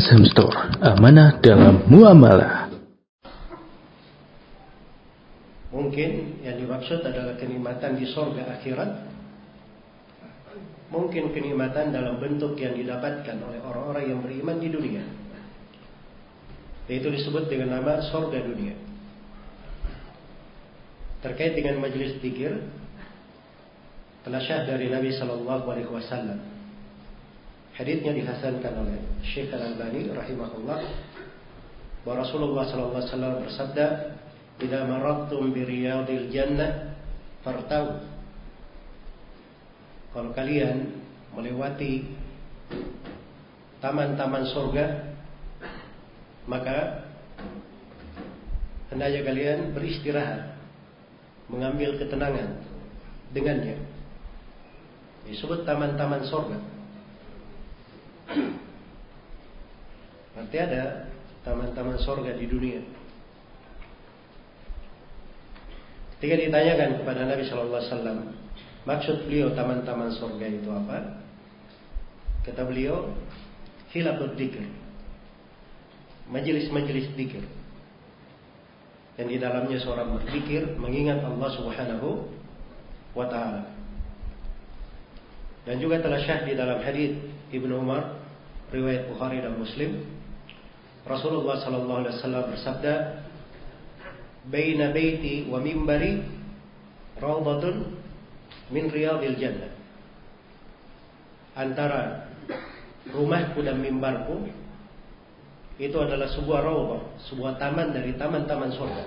Azam Store, amanah dalam muamalah. Mungkin yang dimaksud adalah kenikmatan di sorga akhirat. Mungkin kenikmatan dalam bentuk yang didapatkan oleh orang-orang yang beriman di dunia. Yaitu disebut dengan nama sorga dunia. Terkait dengan majelis zikir, syah dari Nabi Shallallahu Alaihi Wasallam. Haditsnya dihasankan oleh Syekh Al Albani rahimahullah bahwa Rasulullah Sallallahu Alaihi Wasallam bersabda, "Idza marattum bi riyadil jannah fartau." Kalau kalian melewati taman-taman surga, maka hendaknya kalian beristirahat, mengambil ketenangan dengannya. Disebut taman-taman surga. Nanti ada taman-taman surga di dunia. Ketika ditanyakan kepada Nabi Shallallahu Alaihi Wasallam, maksud beliau taman-taman surga itu apa? Kata beliau, hilakut dikir, majelis-majelis dikir. Dan di dalamnya seorang berzikir mengingat Allah Subhanahu wa taala. Dan juga telah syah di dalam hadis Ibnu Umar riwayat Bukhari dan Muslim Rasulullah sallallahu alaihi wasallam bersabda baina baiti wa mimbari rawdatun min riyadil jannah antara rumahku dan mimbarku itu adalah sebuah rawdah, sebuah taman dari taman-taman surga.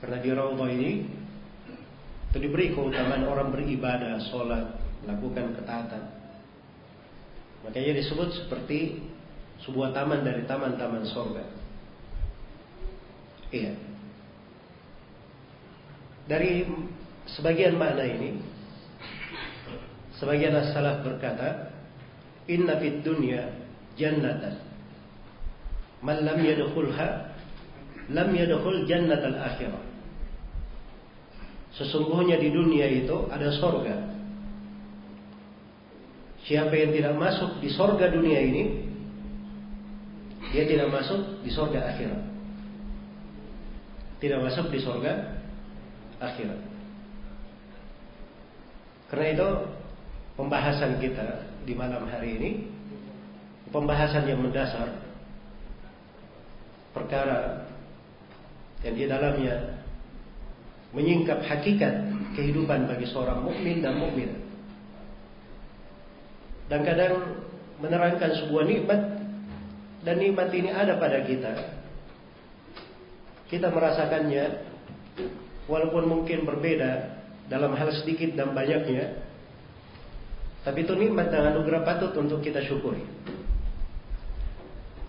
Karena di rawdah ini itu diberi keutamaan orang beribadah, sholat, melakukan ketaatan. Makanya disebut seperti sebuah taman dari taman-taman surga. Iya. Dari sebagian makna ini, sebagian as-salaf berkata, Inna fid dunya jannatan. Man lam yadkhulha lam yadkhul jannatal akhirah. Sesungguhnya di dunia itu ada sorga. Siapa yang tidak masuk di sorga dunia ini, dia tidak masuk di sorga akhirat. Tidak masuk di sorga akhirat. Karena itu pembahasan kita di malam hari ini pembahasan yang mendasar perkara yang di dalamnya menyingkap hakikat kehidupan bagi seorang mukmin dan mukmin dan kadang menerangkan sebuah nikmat dan nikmat ini ada pada kita kita merasakannya walaupun mungkin berbeda dalam hal sedikit dan banyaknya tapi itu nikmat dan anugerah patut untuk kita syukuri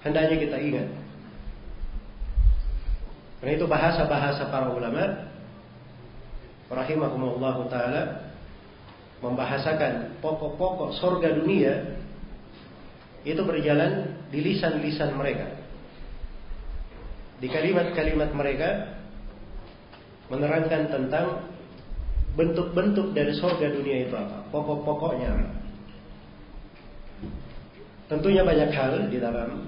hendaknya kita ingat. Karena itu bahasa-bahasa para ulama rahimahumullah taala membahasakan pokok-pokok sorga dunia itu berjalan di lisan-lisan mereka. Di kalimat-kalimat mereka menerangkan tentang bentuk-bentuk dari sorga dunia itu apa, pokok-pokoknya. Tentunya banyak hal di dalam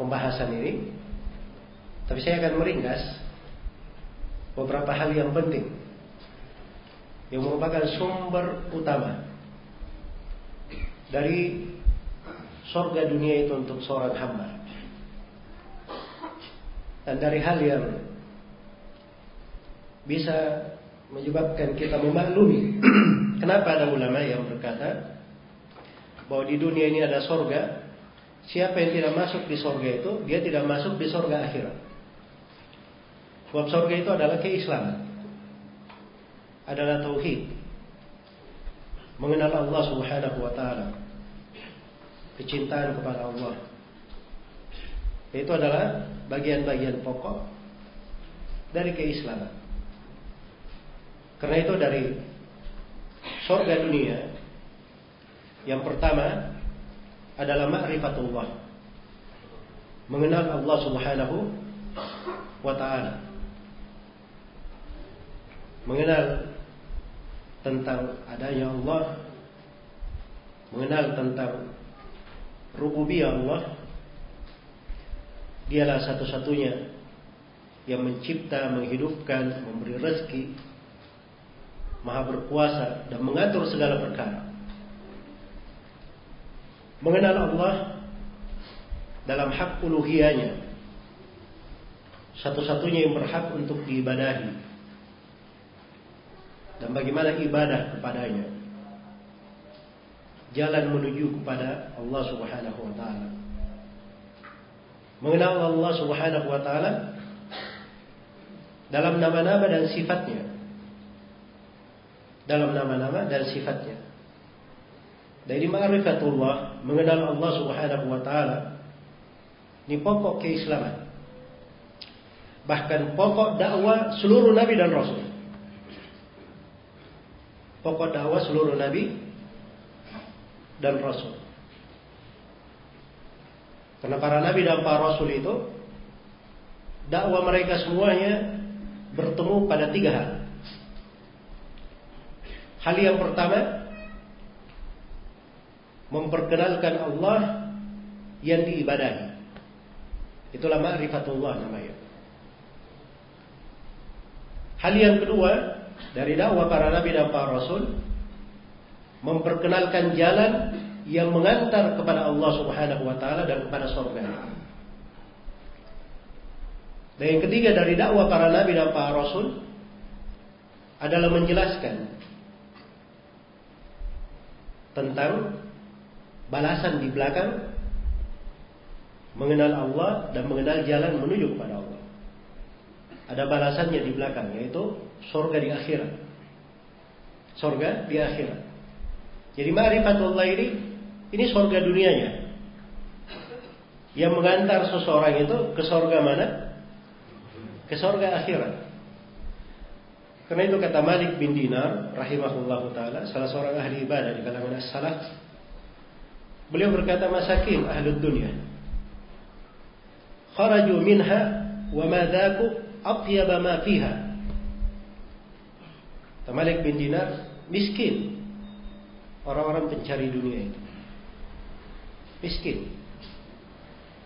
pembahasan ini. Tapi saya akan meringkas beberapa hal yang penting yang merupakan sumber utama dari sorga dunia itu untuk seorang hamba. Dan dari hal yang bisa menyebabkan kita memaklumi kenapa ada ulama yang berkata bahwa di dunia ini ada sorga Siapa yang tidak masuk di sorga itu, dia tidak masuk di sorga akhirat. Sebab sorga itu adalah keislaman. Adalah tauhid. Mengenal Allah subhanahu wa ta'ala. Kecintaan kepada Allah. Itu adalah bagian-bagian pokok dari keislaman. Karena itu dari sorga dunia, yang pertama adalah ma'rifatullah. Mengenal Allah Subhanahu wa taala. Mengenal tentang adanya Allah, mengenal tentang rububiyah Allah, dialah satu-satunya yang mencipta, menghidupkan, memberi rezeki, maha berkuasa dan mengatur segala perkara. Mengenal Allah dalam hak uluhiyahnya, satu-satunya yang berhak untuk diibadahi dan bagaimana ibadah kepadanya? Jalan menuju kepada Allah Subhanahu wa taala. Mengenal Allah Subhanahu wa taala dalam nama-nama dan sifatnya. Dalam nama-nama dan sifatnya. Dari ma'rifatullah mengenal Allah Subhanahu wa taala ini pokok keislaman. Bahkan pokok dakwah seluruh nabi dan rasul. Pokok dakwah seluruh nabi dan rasul. Karena para nabi dan para rasul itu dakwah mereka semuanya bertemu pada tiga hal. Hal yang pertama memperkenalkan Allah yang diibadahi. Itulah ma'rifatullah namanya. Hal yang kedua dari dakwah para nabi dan para rasul memperkenalkan jalan yang mengantar kepada Allah Subhanahu wa taala dan kepada surga. Dan yang ketiga dari dakwah para nabi dan para rasul adalah menjelaskan tentang balasan di belakang mengenal Allah dan mengenal jalan menuju kepada Allah ada balasannya di belakang yaitu surga di akhirat. Surga di akhirat. Jadi ma'rifatullah ini ini surga dunianya. Yang mengantar seseorang itu ke surga mana? Ke surga akhirat. Karena itu kata Malik bin Dinar rahimahullah taala, salah seorang ahli ibadah di kalangan as-salaf. Beliau berkata masakin ahli dunia. Kharaju minha wa ma atyaba ma fiha. Malik bin Dinar miskin. Orang-orang pencari dunia itu. Miskin.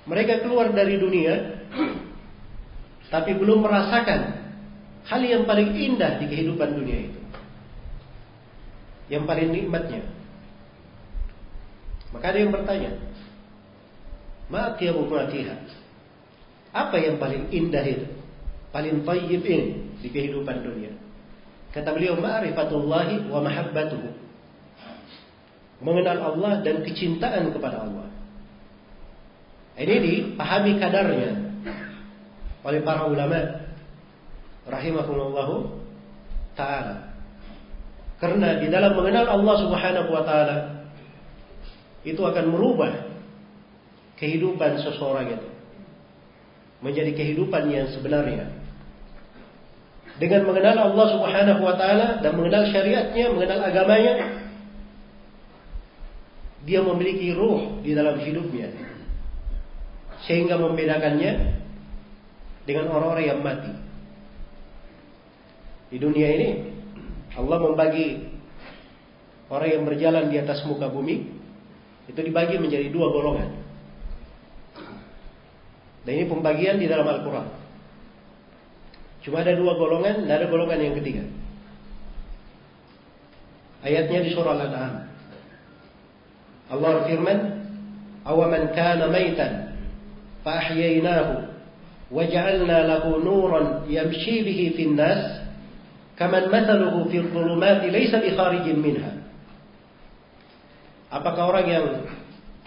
Mereka keluar dari dunia tapi belum merasakan hal yang paling indah di kehidupan dunia itu. Yang paling nikmatnya. Maka ada yang bertanya, Ma'atiyabu ma'atiha. Apa yang paling indah itu? Paling tayyib ini di kehidupan dunia. Kata beliau ma'rifatullahi wa mahabbatuhu. Mengenal Allah dan kecintaan kepada Allah. Ini dipahami kadarnya oleh para ulama rahimahumullah taala. Karena di dalam mengenal Allah Subhanahu wa taala itu akan merubah kehidupan seseorang itu menjadi kehidupan yang sebenarnya dengan mengenal Allah Subhanahu wa taala dan mengenal syariatnya, mengenal agamanya, dia memiliki ruh di dalam hidupnya. Sehingga membedakannya dengan orang-orang yang mati. Di dunia ini Allah membagi orang yang berjalan di atas muka bumi itu dibagi menjadi dua golongan. Dan ini pembagian di dalam Al-Quran. Cuma ada dua golongan, tidak ada golongan yang ketiga. Ayatnya di surah Al-An'am. Allah berfirman, "Awaman kana maitan fa ahyaynahu wa ja'alna lahu nuran yamshi bihi fin nas kaman mathaluhu fi dhulumati laysa bi kharijin minha." Apakah orang yang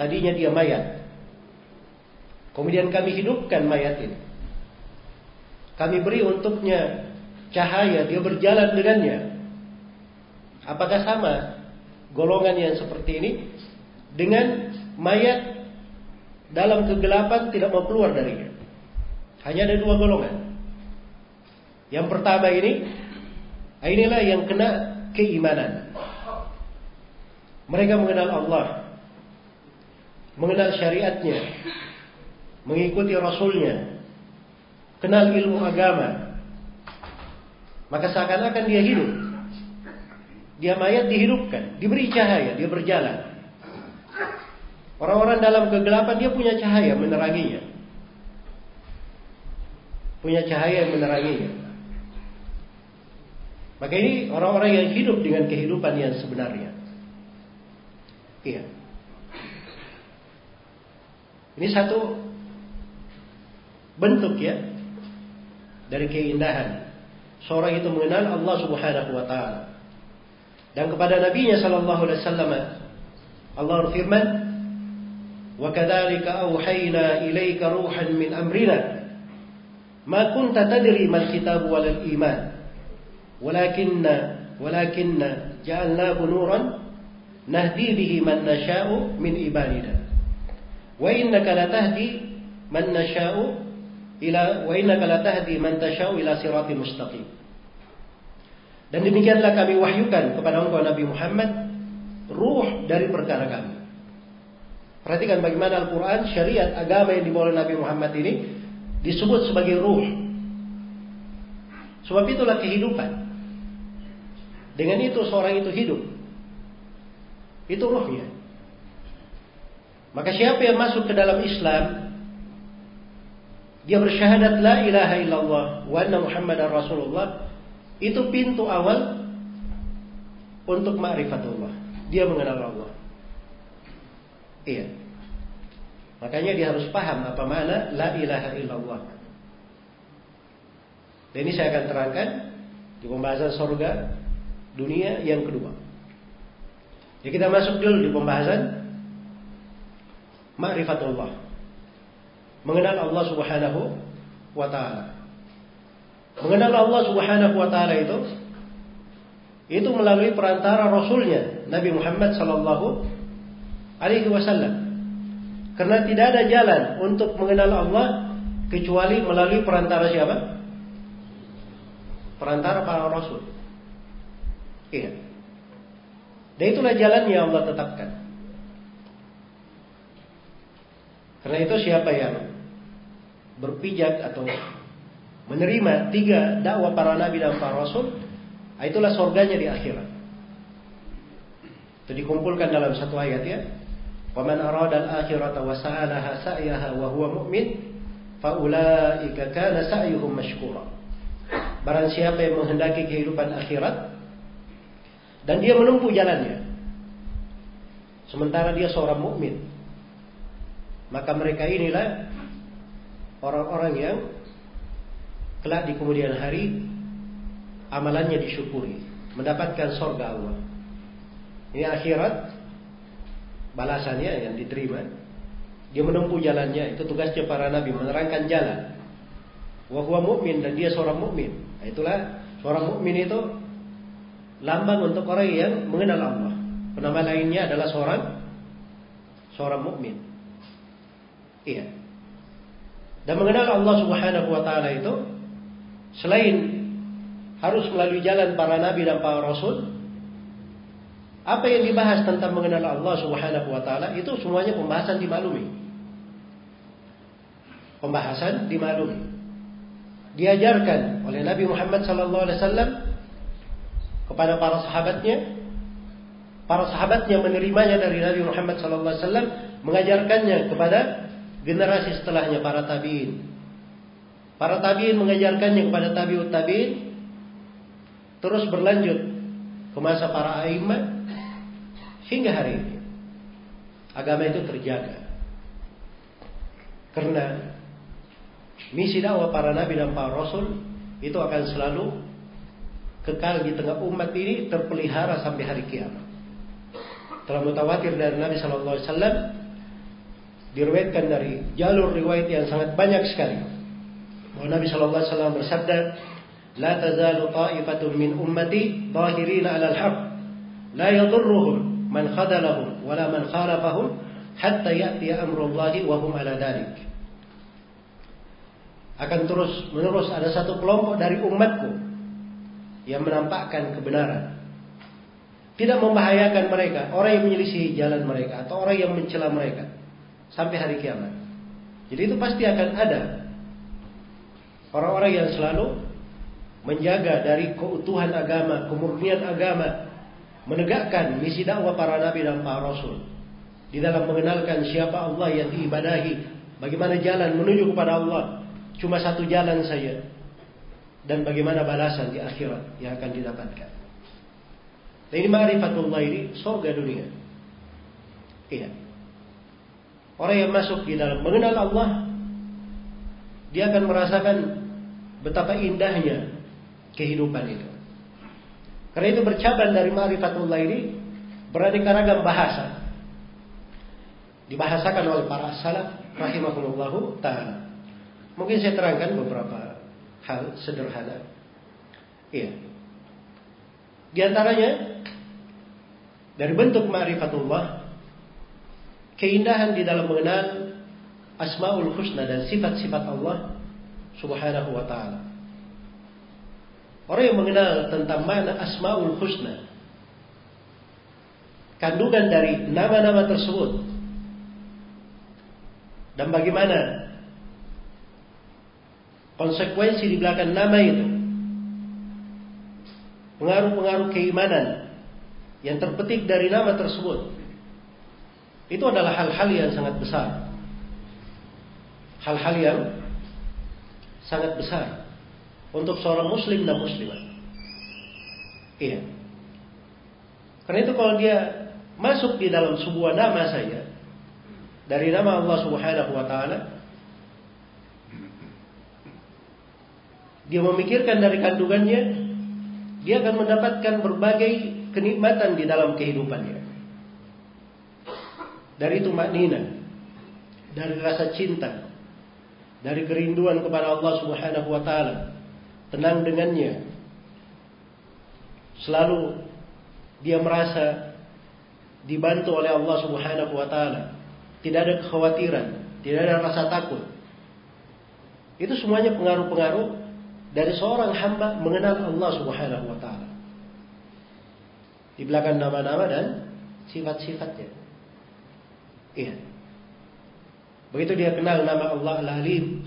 tadinya dia mayat kemudian kami hidupkan mayat ini kami beri untuknya cahaya, dia berjalan dengannya. Apakah sama golongan yang seperti ini dengan mayat dalam kegelapan tidak mau keluar darinya? Hanya ada dua golongan. Yang pertama ini, inilah yang kena keimanan. Mereka mengenal Allah, mengenal syariatnya, mengikuti Rasulnya, kenal ilmu agama, maka seakan-akan dia hidup. Dia mayat dihidupkan, diberi cahaya, dia berjalan. Orang-orang dalam kegelapan dia punya cahaya meneranginya. Punya cahaya yang meneranginya. Maka ini orang-orang yang hidup dengan kehidupan yang sebenarnya. Iya. Ini satu bentuk ya dari keindahan. Seorang itu mengenal Allah Subhanahu wa taala. Dan kepada nabinya sallallahu alaihi wasallam Allah berfirman, "Wa kadzalika auhayna ilaika ruhan min amrina. Ma kunta tadri mal kitab wal iman. Walakinna walakinna ja'alnahu nuran nahdi bihi man nasha'u min ibadina. Wa innaka latahdi man nasha'u ila wa innaka latahdi man tasha'u ila siratal mustaqim. Dan demikianlah kami wahyukan kepada engkau Nabi Muhammad ruh dari perkara kami. Perhatikan bagaimana Al-Quran, syariat, agama yang dibawa Nabi Muhammad ini disebut sebagai ruh. Sebab itulah kehidupan. Dengan itu seorang itu hidup. Itu ruhnya. Maka siapa yang masuk ke dalam Islam dia bersyahadat la ilaha illallah wa anna muhammadar rasulullah. Itu pintu awal untuk ma'rifatullah. Dia mengenal Allah. Iya. Makanya dia harus paham apa makna la ilaha illallah. Dan ini saya akan terangkan di pembahasan surga dunia yang kedua. Jadi kita masuk dulu di pembahasan ma'rifatullah mengenal Allah Subhanahu wa taala. Mengenal Allah Subhanahu wa taala itu itu melalui perantara rasulnya Nabi Muhammad sallallahu alaihi wasallam. Karena tidak ada jalan untuk mengenal Allah kecuali melalui perantara siapa? Perantara para rasul. Iya. Dan itulah jalan yang Allah tetapkan. Karena itu siapa yang berpijak atau menerima tiga dakwah para nabi dan para rasul, ah, itulah surganya di akhirat. Itu dikumpulkan dalam satu ayat ya. "Wa man arada al-akhirata wa sa'alaha sa'yaha wa huwa mu'min, fa ulaika kana sa'yuhum mashkura." Barang siapa yang menghendaki kehidupan akhirat dan dia menempuh jalannya sementara dia seorang mukmin maka mereka inilah orang-orang yang kelak di kemudian hari amalannya disyukuri, mendapatkan sorga Allah. Ini akhirat balasannya yang diterima. Dia menempuh jalannya, itu tugasnya para nabi menerangkan jalan. Wahwa mukmin dan dia seorang mukmin. Nah, itulah seorang mukmin itu lambang untuk orang yang mengenal Allah. Nama lainnya adalah seorang seorang mukmin. Iya. Dan mengenal Allah Subhanahu wa taala itu selain harus melalui jalan para nabi dan para rasul, apa yang dibahas tentang mengenal Allah Subhanahu wa taala itu semuanya pembahasan dimaklumi. Pembahasan dimaklumi. Diajarkan oleh Nabi Muhammad sallallahu alaihi wasallam kepada para sahabatnya. Para sahabatnya menerimanya dari Nabi Muhammad sallallahu alaihi wasallam, mengajarkannya kepada generasi setelahnya para tabiin. Para tabiin mengajarkannya kepada tabiut tabiin terus berlanjut ke masa para a'immah hingga hari ini. Agama itu terjaga. Karena misi dakwah para nabi dan para rasul itu akan selalu kekal di tengah umat ini terpelihara sampai hari kiamat. Telah mutawatir dari Nabi Shallallahu Alaihi Wasallam diriwayatkan dari jalur riwayat yang sangat banyak sekali. Bahwa Nabi Shallallahu Alaihi Wasallam bersabda, "La tazalu ta'ifatun min ummati zahirina 'ala al-haq, la yadurruhum man khadalahum wala man khalafahum hatta ya'ti amrullahi wa hum 'ala dhalik." Akan terus menerus ada satu kelompok dari umatku yang menampakkan kebenaran. Tidak membahayakan mereka, orang yang menyelisihi jalan mereka atau orang yang mencela mereka sampai hari kiamat. Jadi itu pasti akan ada orang-orang yang selalu menjaga dari keutuhan agama, kemurnian agama, menegakkan misi dakwah para nabi dan para rasul. di dalam mengenalkan siapa Allah yang diibadahi, bagaimana jalan menuju kepada Allah. Cuma satu jalan saja. Dan bagaimana balasan di akhirat yang akan didapatkan. Nah ini ma'rifatullah ini surga dunia. Iya. Orang yang masuk di dalam mengenal Allah, dia akan merasakan betapa indahnya kehidupan itu. Karena itu bercabang dari ma'rifatullah ini beraneka ragam bahasa dibahasakan oleh para salaf rahimahullahu taala. Mungkin saya terangkan beberapa hal sederhana. Iya. Di antaranya dari bentuk ma'rifatullah keindahan di dalam mengenal asmaul husna dan sifat-sifat Allah Subhanahu wa taala. Orang yang mengenal tentang mana asmaul husna kandungan dari nama-nama tersebut dan bagaimana konsekuensi di belakang nama itu. Pengaruh-pengaruh keimanan yang terpetik dari nama tersebut. Itu adalah hal-hal yang sangat besar. Hal-hal yang sangat besar untuk seorang muslim dan muslimah. Iya. Karena itu kalau dia masuk di dalam sebuah nama saja, dari nama Allah Subhanahu wa taala dia memikirkan dari kandungannya dia akan mendapatkan berbagai kenikmatan di dalam kehidupannya dari itu maknina dari rasa cinta dari kerinduan kepada Allah Subhanahu wa taala tenang dengannya selalu dia merasa dibantu oleh Allah Subhanahu wa taala tidak ada kekhawatiran, tidak ada rasa takut. Itu semuanya pengaruh-pengaruh dari seorang hamba mengenal Allah Subhanahu wa taala. Di belakang nama-nama dan sifat-sifatnya. Iya. Begitu dia kenal nama Allah Al-Alim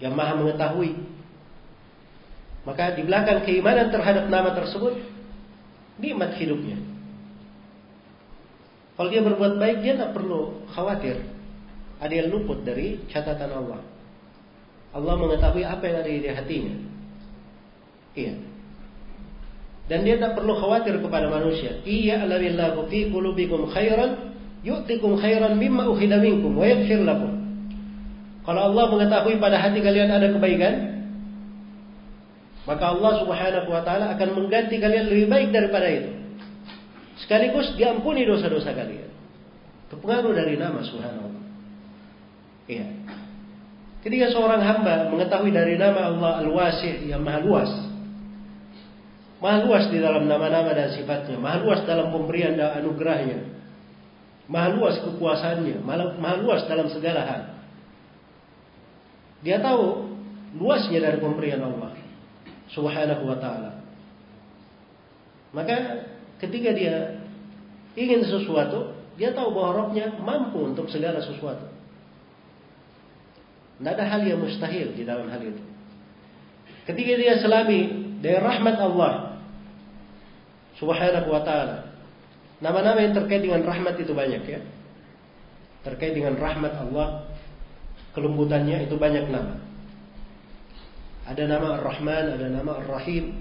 yang Maha mengetahui. Maka di belakang keimanan terhadap nama tersebut nikmat hidupnya. Kalau dia berbuat baik dia tidak perlu khawatir. Ada yang luput dari catatan Allah. Allah mengetahui apa yang ada di hatinya. Iya. Dan dia tak perlu khawatir kepada manusia. Iya alhamdulillah fi qulubikum khairan yu'tikum khairan mimma ukhida minkum wa yaghfir lakum. Kalau Allah mengetahui pada hati kalian ada kebaikan, maka Allah Subhanahu wa taala akan mengganti kalian lebih baik daripada itu. Sekaligus diampuni dosa-dosa kalian. Kepengaruh dari nama subhanallah. Iya. Ketika seorang hamba mengetahui dari nama Allah Al-Wasih yang maha luas. Maha luas di dalam nama-nama dan sifatnya. Maha luas dalam pemberian dan anugerahnya. Maha luas kekuasaannya. Maha luas dalam segala hal. Dia tahu luasnya dari pemberian Allah. Subhanahu wa ta'ala. Maka Ketika dia ingin sesuatu, dia tahu bahwa rohnya mampu untuk segala sesuatu. Tidak ada hal yang mustahil di dalam hal itu. Ketika dia selami dari rahmat Allah subhanahu wa ta'ala. Nama-nama yang terkait dengan rahmat itu banyak ya. Terkait dengan rahmat Allah, kelembutannya itu banyak nama. Ada nama Ar-Rahman, ada nama Ar-Rahim,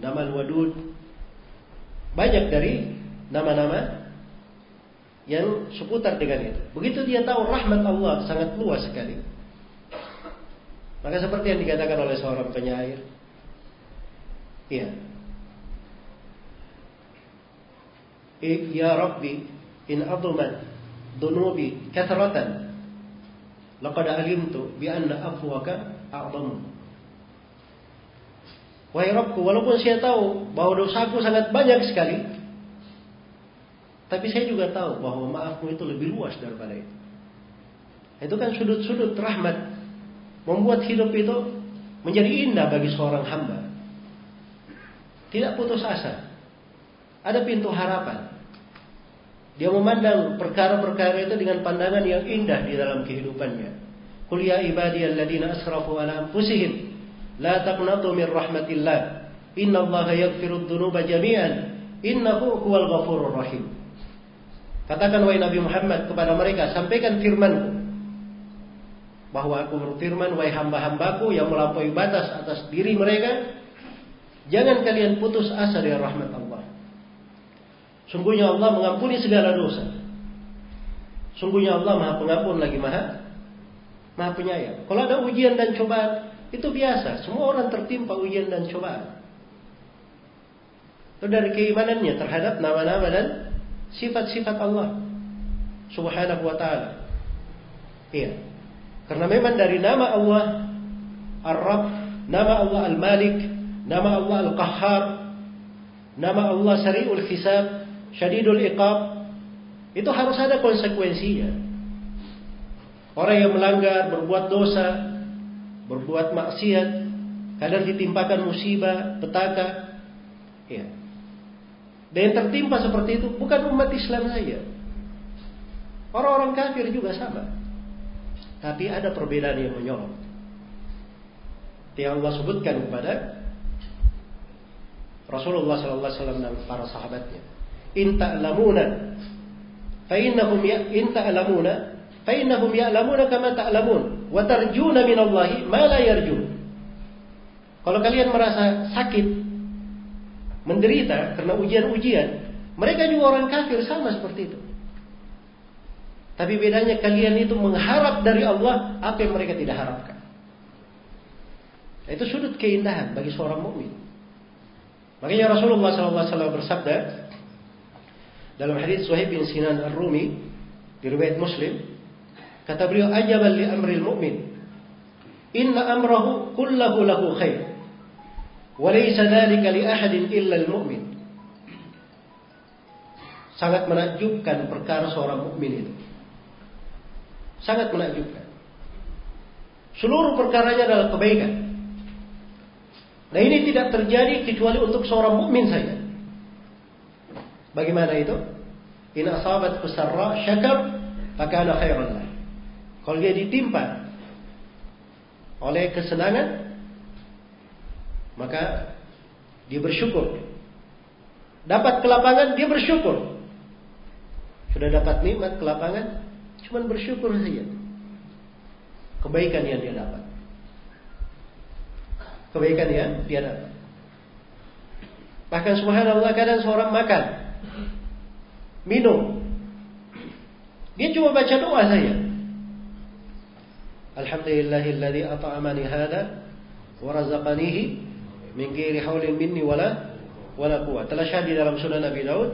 nama Al-Wadud, banyak dari nama-nama yang seputar dengan itu. Begitu dia tahu rahmat Allah sangat luas sekali. Maka seperti yang dikatakan oleh seorang penyair. Iya. Rabbi, in adumat dunubi kathratan laqad alimtu bi anna afwaka a'zamu Wahai Rabbku, walaupun saya tahu bahwa dosaku sangat banyak sekali, tapi saya juga tahu bahwa maafmu itu lebih luas daripada itu. Itu kan sudut-sudut rahmat membuat hidup itu menjadi indah bagi seorang hamba. Tidak putus asa. Ada pintu harapan. Dia memandang perkara-perkara itu dengan pandangan yang indah di dalam kehidupannya. Qul ya ibadiyalladzina asrafu ala anfusihim La taqnatu min rahmatillah. Inna Allah yaghfiru dhunuba jami'an. Innahu huwal ghafurur rahim. Katakan wahai Nabi Muhammad kepada mereka, sampaikan firmanku. Bahwa aku berfirman, wahai hamba-hambaku yang melampaui batas atas diri mereka, jangan kalian putus asa dari rahmat Allah. Sungguhnya Allah mengampuni segala dosa. Sungguhnya Allah maha pengampun lagi maha maha penyayang. Kalau ada ujian dan cobaan, itu biasa. Semua orang tertimpa ujian dan cobaan. Itu dari keimanannya terhadap nama-nama dan sifat-sifat Allah Subhanahu wa taala. Iya. Karena memang dari nama Allah Ar-Rabb, nama Allah Al-Malik, nama Allah Al-Qahhar, nama Allah Sari'ul Hisab, Syadidul Iqab, itu harus ada konsekuensinya. Orang yang melanggar, berbuat dosa, berbuat maksiat, kadang ditimpakan musibah, petaka, ya. Dan yang tertimpa seperti itu bukan umat Islam saja. Orang-orang kafir juga sama. Tapi ada perbedaan yang menyorot. Yang Allah sebutkan kepada Rasulullah SAW dan para sahabatnya. In ta'lamuna fa innahum ya in ta'lamuna fa innahum ya'lamuna kama ta'lamun wa tarjuna min ma la. Kalau kalian merasa sakit menderita karena ujian-ujian, mereka juga orang kafir sama seperti itu. Tapi bedanya kalian itu mengharap dari Allah apa yang mereka tidak harapkan. Itu sudut keindahan bagi seorang mukmin. Makanya Rasulullah SAW bersabda dalam hadis Suhaib bin Sinan Ar-Rumi di riwayat Muslim, kata beliau ajaban li amril mu'min. Inna amrahu kullahu lahu khair. Walaysa dhalika li ahadin illa al-mu'min. Sangat menakjubkan perkara seorang mukmin itu. Sangat menakjubkan. Seluruh perkaranya adalah kebaikan. Nah ini tidak terjadi kecuali untuk seorang mukmin saja. Bagaimana itu? In asabat kusarra syakar fakana khairan lah. Kalau dia ditimpa oleh kesenangan, maka dia bersyukur. Dapat kelapangan, dia bersyukur. Sudah dapat nikmat kelapangan, cuma bersyukur saja. Kebaikan yang dia dapat. Kebaikan yang dia dapat. Bahkan subhanallah kadang seorang makan, minum. Dia cuma baca doa saja. Alhamdulillahilladzi at'amani hada wa razaqanihi min ghairi haulin minni wala wala quwwah. Telah syahid dalam sunan Nabi Daud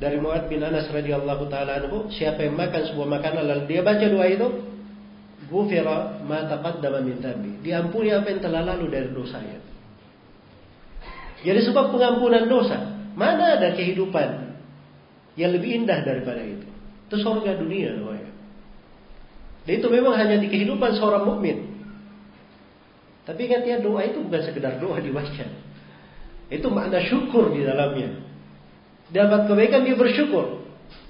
dari Muad bin Anas radhiyallahu taala anhu, siapa yang makan sebuah makanan lalu dia baca doa itu, ghufira ma taqaddama min dhanbi. Diampuni apa yang telah lalu dari dosanya. Jadi sebab pengampunan dosa, mana ada kehidupan yang lebih indah daripada itu? Itu surga dunia namanya. Dan itu memang hanya di kehidupan seorang mukmin. Tapi ingat ya doa itu bukan sekedar doa dibaca. Itu makna syukur di dalamnya. Dapat kebaikan dia bersyukur.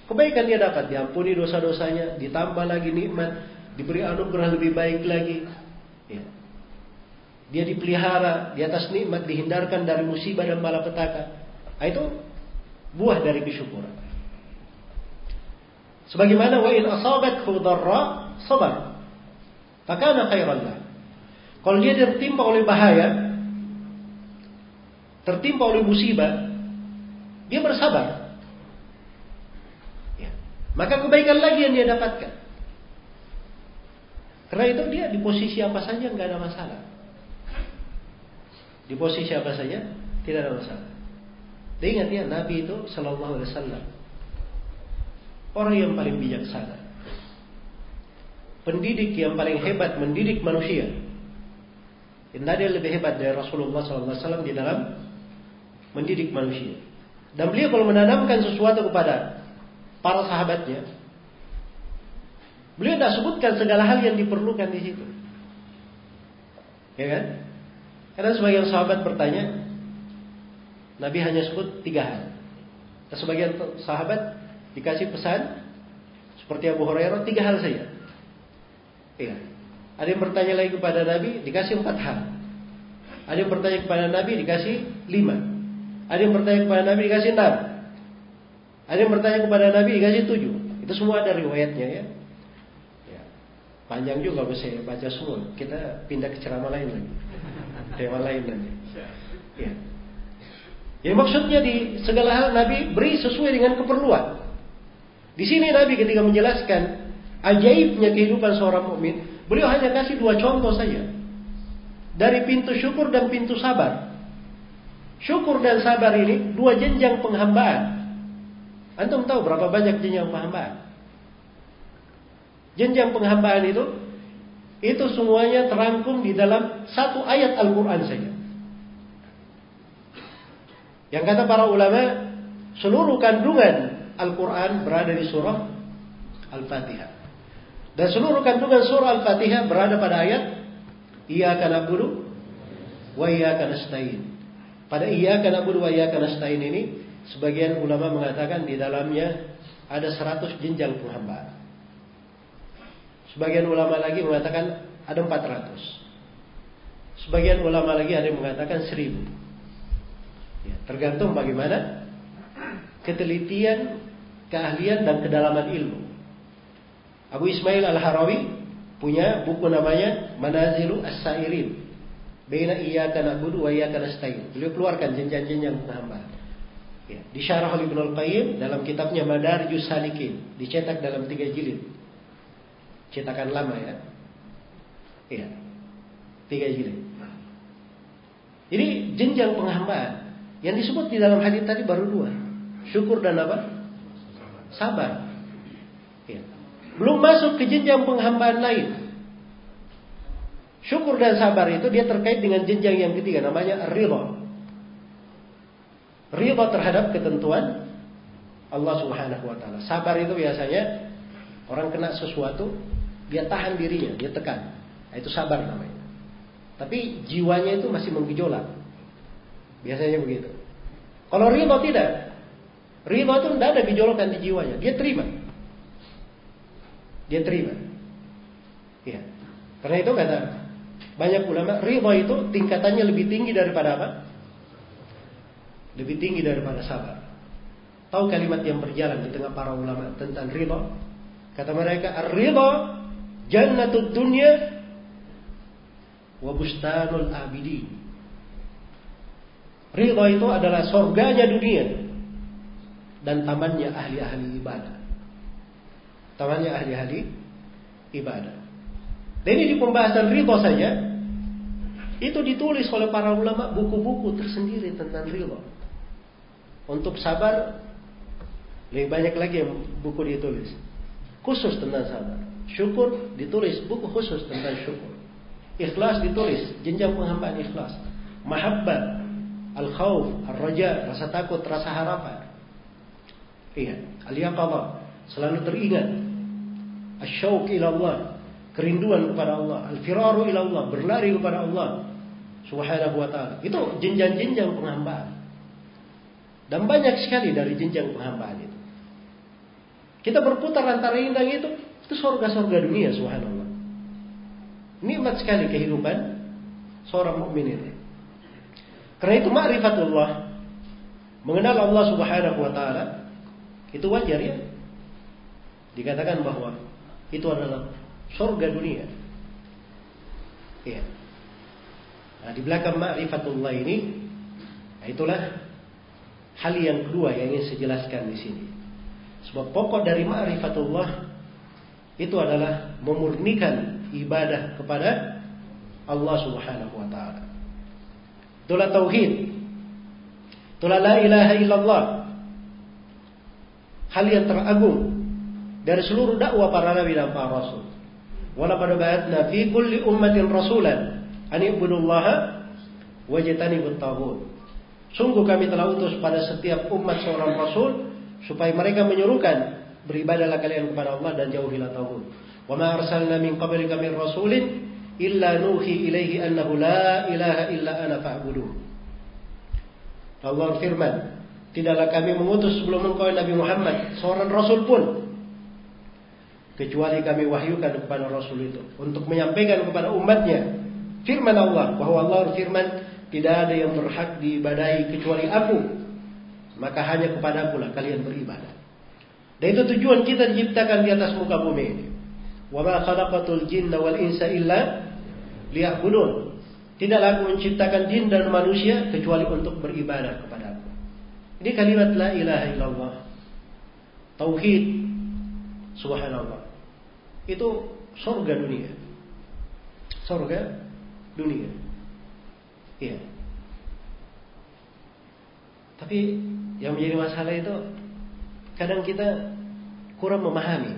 Kebaikan dia dapat diampuni dosa-dosanya, ditambah lagi nikmat, diberi anugerah lebih baik lagi. Ya. Dia dipelihara di atas nikmat, dihindarkan dari musibah dan malapetaka. Nah, itu buah dari kesyukuran. Sebagaimana wa in asabathu dharra sabar. Fakana khairan lah. Kalau dia tertimpa oleh bahaya, tertimpa oleh musibah, dia bersabar. Ya. Maka kebaikan lagi yang dia dapatkan. Karena itu dia di posisi apa saja nggak ada masalah. Di posisi apa saja tidak ada masalah. Dan ingat ya Nabi itu Shallallahu Alaihi Wasallam orang yang paling bijaksana, pendidik yang paling hebat mendidik manusia. Tidak ada yang lebih hebat dari Rasulullah SAW di dalam mendidik manusia. Dan beliau kalau menanamkan sesuatu kepada para sahabatnya, beliau tidak sebutkan segala hal yang diperlukan di situ. Ya kan? Karena sebagian sahabat bertanya, Nabi hanya sebut tiga hal. Sebagian sahabat dikasih pesan seperti Abu Hurairah tiga hal saja. Iya. Ada yang bertanya lagi kepada Nabi, dikasih empat hal. Ada yang bertanya kepada Nabi, dikasih lima. Ada yang bertanya kepada Nabi, dikasih enam. Ada yang bertanya kepada Nabi dikasih tujuh. Itu semua ada riwayatnya ya. ya. Panjang juga kalau saya baca semua. Kita pindah ke ceramah lain lagi. Tema lain nanti. Ya. Jadi maksudnya di segala hal Nabi beri sesuai dengan keperluan. Di sini Nabi ketika menjelaskan ajaibnya kehidupan seorang mukmin, beliau hanya kasih dua contoh saja. Dari pintu syukur dan pintu sabar. Syukur dan sabar ini dua jenjang penghambaan. Antum tahu berapa banyak jenjang penghambaan? Jenjang penghambaan itu itu semuanya terangkum di dalam satu ayat Al-Quran saja. Yang kata para ulama, seluruh kandungan Al-Quran berada di surah Al-Fatihah. Dan seluruh kandungan surah Al-Fatihah berada pada ayat Iyaka na'budu wa iyaka nasta'in. Pada Iyaka na'budu wa iyaka nasta'in ini sebagian ulama mengatakan di dalamnya ada 100 jenjang penghambaan. Sebagian ulama lagi mengatakan ada 400. Sebagian ulama lagi ada yang mengatakan 1000. Ya, tergantung bagaimana ketelitian keahlian dan kedalaman ilmu. Abu Ismail Al-Harawi punya buku namanya Manazilu As-Sairin. Baina iyyaka na'budu wa iyyaka nasta'in. Beliau keluarkan jenjang-jenjang penghambaan. Ya, disyarah oleh Ibnu Al-Qayyim dalam kitabnya Madarijus Salikin, dicetak dalam tiga jilid. Cetakan lama ya. Iya. Tiga jilid. Jadi jenjang penghambaan yang disebut di dalam hadis tadi baru dua. Syukur dan apa? sabar. Ya. Belum masuk ke jenjang penghambaan lain. Syukur dan sabar itu dia terkait dengan jenjang yang ketiga namanya ridha. Ridha terhadap ketentuan Allah Subhanahu wa taala. Sabar itu biasanya orang kena sesuatu dia tahan dirinya, dia tekan. Nah, itu sabar namanya. Tapi jiwanya itu masih menggejolak. Biasanya begitu. Kalau ridha tidak, Ridho itu tidak ada gejolakan di jiwanya. Dia terima. Dia terima. Ya. Karena itu kata banyak ulama, ridho itu tingkatannya lebih tinggi daripada apa? Lebih tinggi daripada sabar. Tahu kalimat yang berjalan di tengah para ulama tentang ridho? Kata mereka, ridho jannatud dunya wa bustanul abidin. Ridho itu adalah surganya dunia dan tamannya ahli-ahli ibadah. Tamannya ahli-ahli ibadah. Dan ini di pembahasan ridho saja, itu ditulis oleh para ulama buku-buku tersendiri tentang ridho. Untuk sabar, lebih banyak lagi yang buku ditulis. Khusus tentang sabar. Syukur ditulis buku khusus tentang syukur. Ikhlas ditulis, jenjang penghambaan ikhlas. Mahabbat, al-khawf, al-raja, rasa takut, rasa harapan. Iya, al-yaqadha, selalu teringat. Asyauq ila Allah, kerinduan kepada Allah, al-firaru ila Allah, berlari kepada Allah Subhanahu wa taala. Itu jenjang-jenjang penghambaan. Dan banyak sekali dari jenjang penghambaan itu. Kita berputar antara indah itu, itu sorga-sorga dunia, subhanallah. Nikmat sekali kehidupan seorang mukmin itu. Karena itu ma'rifatullah, mengenal Allah Subhanahu wa taala itu wajar ya. Dikatakan bahwa itu adalah surga dunia. Iya. Nah, di belakang ma'rifatullah ini, nah itulah hal yang kedua yang ingin saya jelaskan di sini. Sebab pokok dari ma'rifatullah itu adalah memurnikan ibadah kepada Allah Subhanahu wa taala. Itulah tauhid. Itulah la ilaha illallah hal yang teragung dari seluruh dakwah para nabi dan para rasul. Walaqad ba'atna fi kulli ummatin rasulan an ibudullaha wajtanibut taghut. Sungguh kami telah utus pada setiap umat seorang rasul supaya mereka menyuruhkan beribadahlah kalian kepada Allah dan jauhilah taghut. Wa ma arsalna min qablika min rasulin illa nuhi ilaihi annahu la ilaha illa ana fa'buduh. Allah firman, Tidaklah kami mengutus sebelum engkau Nabi Muhammad seorang rasul pun kecuali kami wahyukan kepada rasul itu untuk menyampaikan kepada umatnya firman Allah bahwa Allah firman tidak ada yang berhak diibadahi kecuali aku maka hanya kepada Aku lah kalian beribadah. Dan itu tujuan kita diciptakan di atas muka bumi ini. Wa ma khalaqatul jinna wal insa illa liya'budun. Tidaklah aku menciptakan jin dan manusia kecuali untuk beribadah kepada aku. Ini kalimat la ilaha illallah. Tauhid. Subhanallah. Itu surga dunia. Surga dunia. Iya. Tapi yang menjadi masalah itu kadang kita kurang memahami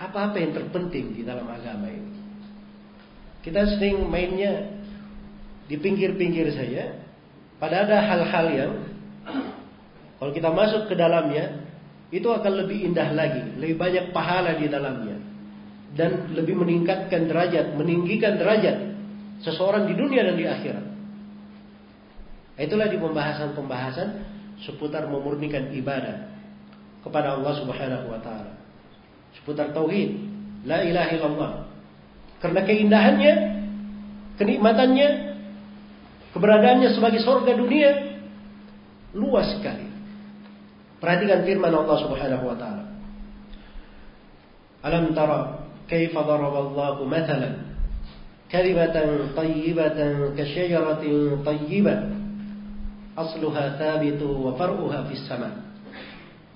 apa-apa yang terpenting di dalam agama ini. Kita sering mainnya di pinggir-pinggir saja. Pada ada hal-hal yang kalau kita masuk ke dalamnya itu akan lebih indah lagi, lebih banyak pahala di dalamnya dan lebih meningkatkan derajat, meninggikan derajat seseorang di dunia dan di akhirat. Itulah di pembahasan-pembahasan seputar memurnikan ibadah kepada Allah Subhanahu wa taala. Seputar tauhid, la ilaha illallah. Karena keindahannya, kenikmatannya, keberadaannya sebagai surga dunia luas sekali. Perhatikan firman Allah Subhanahu wa taala. Alam tara kaifa daraballahu mathalan kalimatan tayyibatan kasyajaratin tayyibah asluha thabitu wa far'uha fis sama'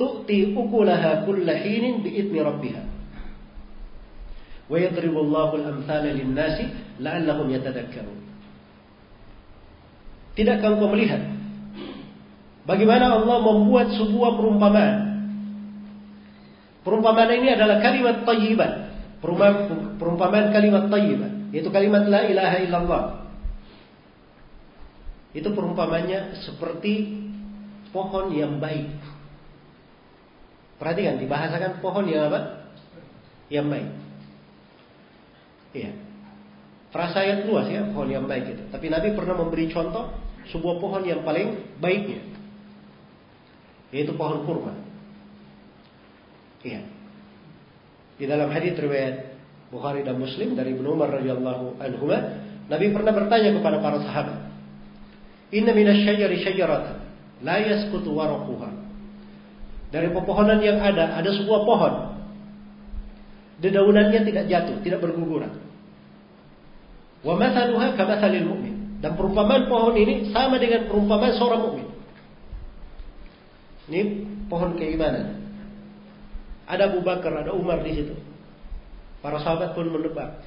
tu'ti ukulaha kulla hinin bi'idni rabbiha Allahu al-amthala lin-nasi la'allahum yatadakkarun. Tidakkah engkau melihat bagaimana Allah membuat sebuah perumpamaan? Perumpamaan ini adalah kalimat tayyibah perumpamaan kalimat tayyibah yaitu kalimat la ilaha illallah. Itu perumpamannya seperti pohon yang baik. Perhatikan dibahasakan pohon yang apa? Yang baik. Iya. Frasa yang luas ya pohon yang baik itu. Tapi Nabi pernah memberi contoh sebuah pohon yang paling baiknya. Yaitu pohon kurma. Iya. Di dalam hadis riwayat Bukhari dan Muslim dari Ibnu Umar radhiyallahu anhu, Nabi pernah bertanya kepada para sahabat, "Inna minasyajari syajaratan la yasqutu waraquha dari pepohonan yang ada, ada sebuah pohon. Dedaunannya tidak jatuh, tidak berguguran. Wa mathaluha kamathalil mu'min. Dan perumpamaan pohon ini sama dengan perumpamaan seorang mukmin. Ini pohon keimanan. Ada Abu Bakar, ada Umar di situ. Para sahabat pun menebak.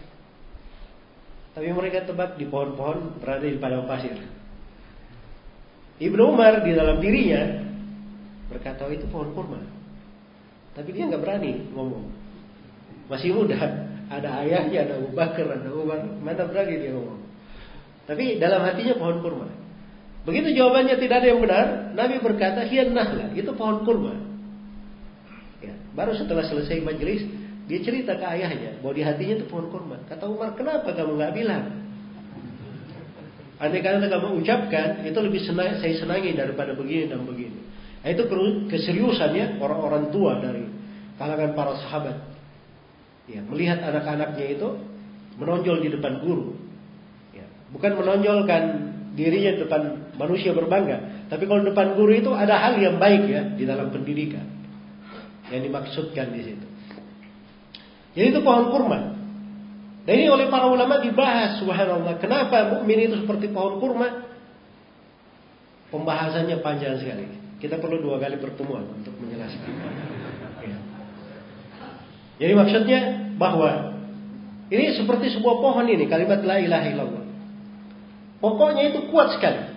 Tapi mereka tebak di pohon-pohon berada di padang pasir. Ibnu Umar di dalam dirinya berkata oh, itu pohon kurma. Tapi dia nggak berani ngomong. Masih muda, ada ayahnya, ada Abu Bakar, ada Umar, mana berani dia ngomong. Tapi dalam hatinya pohon kurma. Begitu jawabannya tidak ada yang benar, Nabi berkata, hian nahla, itu pohon kurma. Ya, baru setelah selesai majelis, dia cerita ke ayahnya bahwa di hatinya itu pohon kurma. Kata Umar, kenapa kamu nggak bilang? Andai kata kamu ucapkan, itu lebih senang, saya senangi daripada begini dan begini. Nah, itu keseriusannya orang-orang tua dari kalangan para sahabat. Ya, melihat anak-anaknya itu menonjol di depan guru. Ya, bukan menonjolkan dirinya di depan manusia berbangga, tapi kalau depan guru itu ada hal yang baik ya di dalam pendidikan yang dimaksudkan di situ. Jadi itu pohon kurma. Dan ini oleh para ulama dibahas subhanallah. Kenapa mukmin itu seperti pohon kurma? Pembahasannya panjang sekali. Kita perlu dua kali pertemuan untuk menjelaskan. Jadi maksudnya bahwa ini seperti sebuah pohon ini kalimat la ilaha illallah. Pokoknya itu kuat sekali.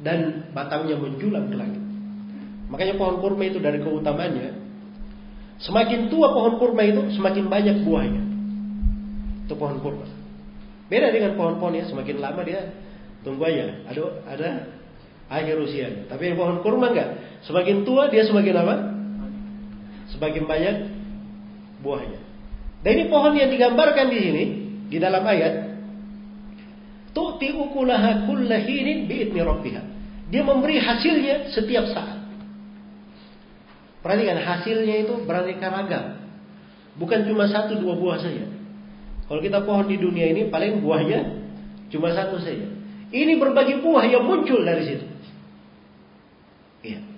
Dan batangnya menjulang ke langit. Makanya pohon kurma itu dari keutamaannya semakin tua pohon kurma itu semakin banyak buahnya. Itu pohon kurma. Beda dengan pohon-pohon ya, semakin lama dia tunggu aja. Ada ada akhir usianya. Tapi pohon kurma enggak. Semakin tua dia semakin apa? Semakin banyak buahnya. Dan ini pohon yang digambarkan di sini di dalam ayat tu'ti ukulaha kullahinin bi'idni rabbiha. Dia memberi hasilnya setiap saat. Perhatikan hasilnya itu beraneka ragam. Bukan cuma satu dua buah saja. Kalau kita pohon di dunia ini paling buahnya cuma satu saja. Ini berbagai buah yang muncul dari situ. Iya.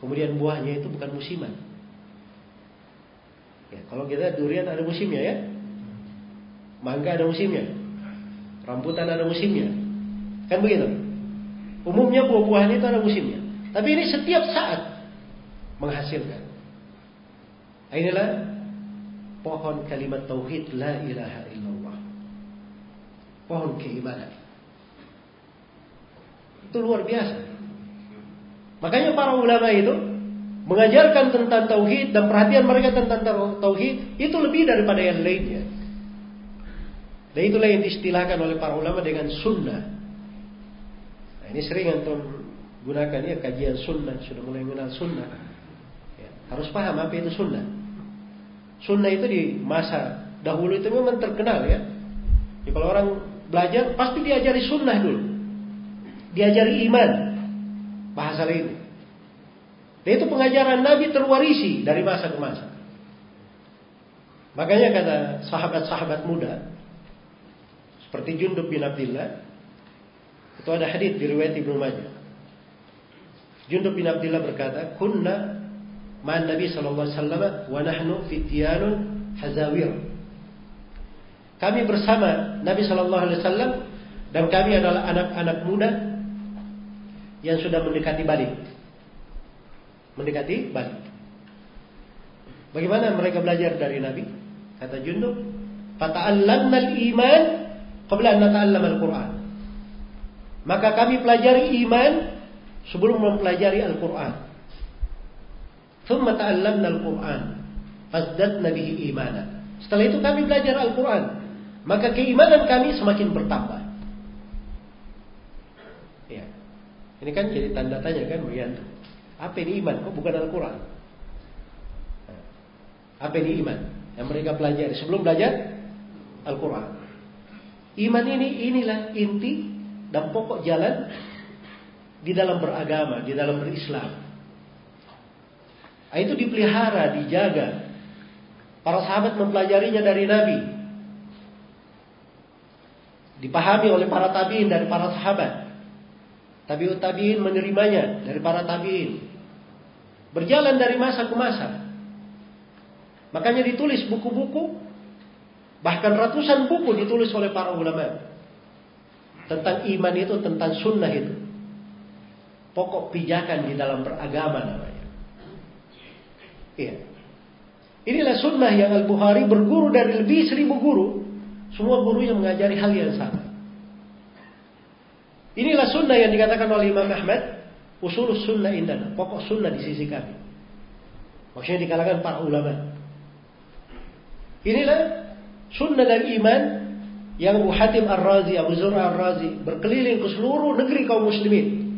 Kemudian buahnya itu bukan musiman. Ya, kalau kita durian ada musimnya ya. Mangga ada musimnya. Rambutan ada musimnya. Kan begitu? Umumnya buah-buahan itu ada musimnya. Tapi ini setiap saat menghasilkan. Inilah pohon kalimat tauhid la ilaha illallah. Pohon keimanan. Itu luar biasa. Makanya para ulama itu mengajarkan tentang tauhid dan perhatian mereka tentang tauhid itu lebih daripada yang lainnya. Dan itulah yang diistilahkan oleh para ulama dengan sunnah. Nah, ini sering antum gunakan ya kajian sunnah sudah mulai mengenal sunnah. Ya, harus paham apa itu sunnah. Sunnah itu di masa dahulu itu memang terkenal ya. Jadi kalau orang belajar pasti diajari sunnah dulu. Diajari iman. Bahasa lain. Dan itu pengajaran Nabi terwarisi dari masa ke masa. Makanya kata sahabat-sahabat muda seperti Jundub bin Abdullah itu ada hadis di riwayat Ibnu Majah. Jundub bin Abdullah berkata, "Kunna ma'an Nabi sallallahu alaihi wasallam wa nahnu fityanun hazawir." Kami bersama Nabi sallallahu alaihi wasallam dan kami adalah anak-anak muda yang sudah mendekati balik. Mendekati balik. Bagaimana mereka belajar dari Nabi? Kata Jundub, "Fata'allamna al-iman qabla an nata'allam al-Qur'an." Maka kami pelajari iman sebelum mempelajari Al-Qur'an. Thumma ta'allamna al-Qur'an. Fazdadna bihi imana. Setelah itu kami belajar Al-Qur'an. Maka keimanan kami semakin bertambah. Ya. Ini kan jadi tanda tanya kan Rianto. Apa ini iman? Kok bukan Al-Quran? Apa ini iman? Yang mereka pelajari sebelum belajar Al-Quran. Iman ini inilah inti dan pokok jalan di dalam beragama, di dalam berislam. Itu dipelihara, dijaga. Para sahabat mempelajarinya dari Nabi. Dipahami oleh para tabiin dari para sahabat. Tabiut tabiin menerimanya dari para tabiin. Berjalan dari masa ke masa. Makanya ditulis buku-buku, bahkan ratusan buku ditulis oleh para ulama. Tentang iman itu, tentang sunnah itu. Pokok pijakan di dalam beragama namanya. Iya. Inilah sunnah yang Al-Bukhari berguru dari lebih seribu guru. Semua guru yang mengajari hal yang sama. Inilah sunnah yang dikatakan oleh Imam Ahmad. Usul sunnah indana. Pokok sunnah di sisi kami. Maksudnya di kalangan para ulama. Inilah sunnah dan iman yang Abu Hatim Ar-Razi, Abu Zur'a Ar-Razi berkeliling ke seluruh negeri kaum muslimin.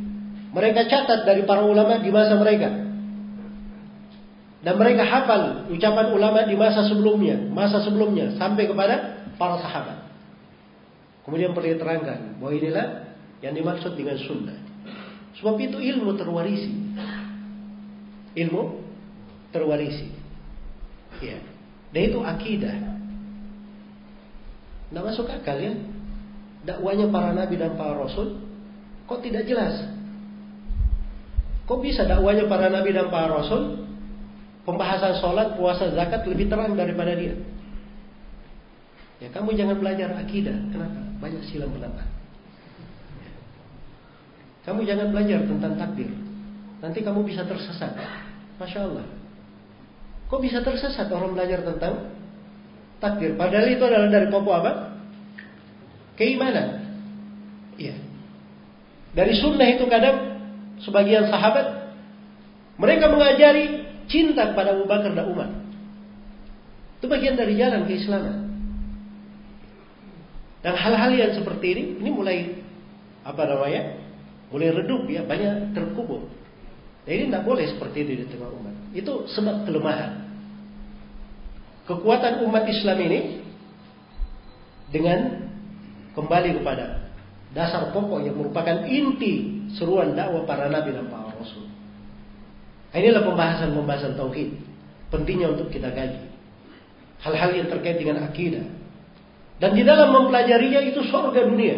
Mereka catat dari para ulama di masa mereka. Dan mereka hafal ucapan ulama di masa sebelumnya, masa sebelumnya sampai kepada para sahabat. Kemudian perlu diterangkan bahwa inilah yang dimaksud dengan sunnah. Sebab itu ilmu terwarisi. Ilmu terwarisi. Ya. Dan itu akidah. Tidak masuk akal ya. Dakwanya para nabi dan para rasul kok tidak jelas? Kok bisa dakwanya para nabi dan para rasul pembahasan sholat, puasa, zakat lebih terang daripada dia? Ya kamu jangan belajar akidah. Kenapa? Banyak silam pendapat. Kamu jangan belajar tentang takdir. Nanti kamu bisa tersesat. Masya Allah. Kok bisa tersesat orang belajar tentang takdir? Padahal itu adalah dari pokok apa? Keimanan. Iya. Dari sunnah itu kadang sebagian sahabat mereka mengajari cinta kepada Abu Bakar dan Umar. Itu bagian dari jalan keislaman. Dan hal-hal yang seperti ini, ini mulai apa namanya? Mulai redup ya, banyak terkubur. Nah, ini tidak boleh seperti itu di tengah umat. Itu sebab kelemahan. Kekuatan umat Islam ini dengan kembali kepada dasar pokok yang merupakan inti seruan dakwah para nabi dan para rasul. Inilah pembahasan-pembahasan tauhid. Pentingnya untuk kita kaji. Hal-hal yang terkait dengan akidah. Dan di dalam mempelajarinya itu surga dunia.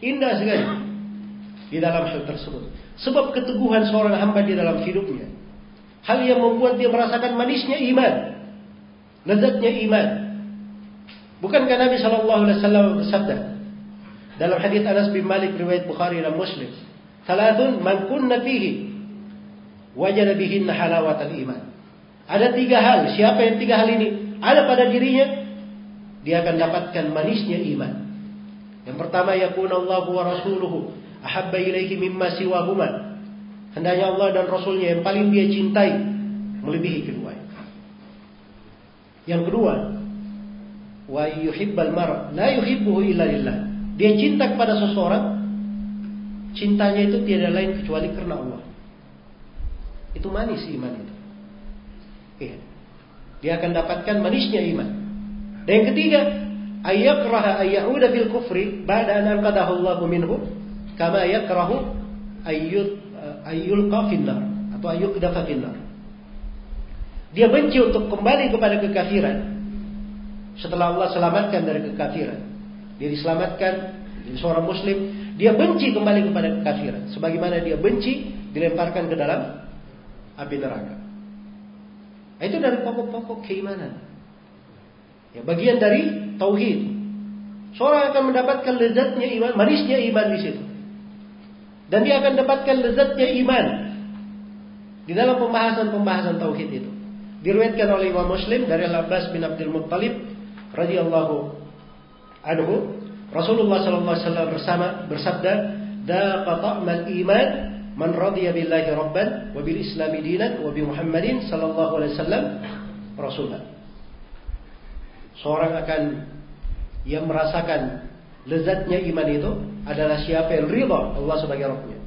Indah sekali. Di dalam hal tersebut. Sebab keteguhan seorang hamba di dalam hidupnya. Hal yang membuat dia merasakan manisnya iman. Lezatnya iman. Bukankah Nabi Shallallahu Alaihi bersabda dalam hadis Anas bin Malik riwayat Bukhari dan Muslim, "Salatun man kunna fihi wajada bihinna halawatal iman." Ada tiga hal. Siapa yang tiga hal ini ada pada dirinya, dia akan dapatkan manisnya iman. Yang pertama yakun Allah wa rasuluhu ahabba ilaihi mimma siwahuma. Hendaknya Allah dan Rasulnya yang paling dia cintai melebihi kedua. Yang kedua, wa yuhibbal mar la yuhibbuhu illa lillah. Dia cinta kepada seseorang, cintanya itu tiada lain kecuali karena Allah. Itu manis iman itu. Iya. Dia akan dapatkan manisnya iman. Dan yang ketiga, ayakraha ayyauda fil kufri ba'da an anqadahu Allahu minhu kama yakrahu ayyul ayyulqa atau ayyuqdafa finnar. Dia benci untuk kembali kepada kekafiran setelah Allah selamatkan dari kekafiran. Dia diselamatkan seorang muslim, dia benci kembali kepada kekafiran sebagaimana dia benci dilemparkan ke dalam api neraka. Itu dari pokok-pokok keimanan. Ya, bagian dari tauhid. Seorang akan mendapatkan lezatnya iman, manisnya iman di situ. Dan dia akan dapatkan lezatnya iman di dalam pembahasan-pembahasan tauhid itu. Diriwayatkan oleh Imam Muslim dari Al-Abbas bin Abdul Muttalib radhiyallahu anhu, Rasulullah sallallahu alaihi wasallam bersama bersabda, "Daqa ta'mal iman Man radiya billahi rabban wa bil islami dinan wa bi Muhammadin sallallahu alaihi wasallam rasulah. Seorang akan yang merasakan lezatnya iman itu adalah siapa yang ridha Allah sebagai Rabbnya.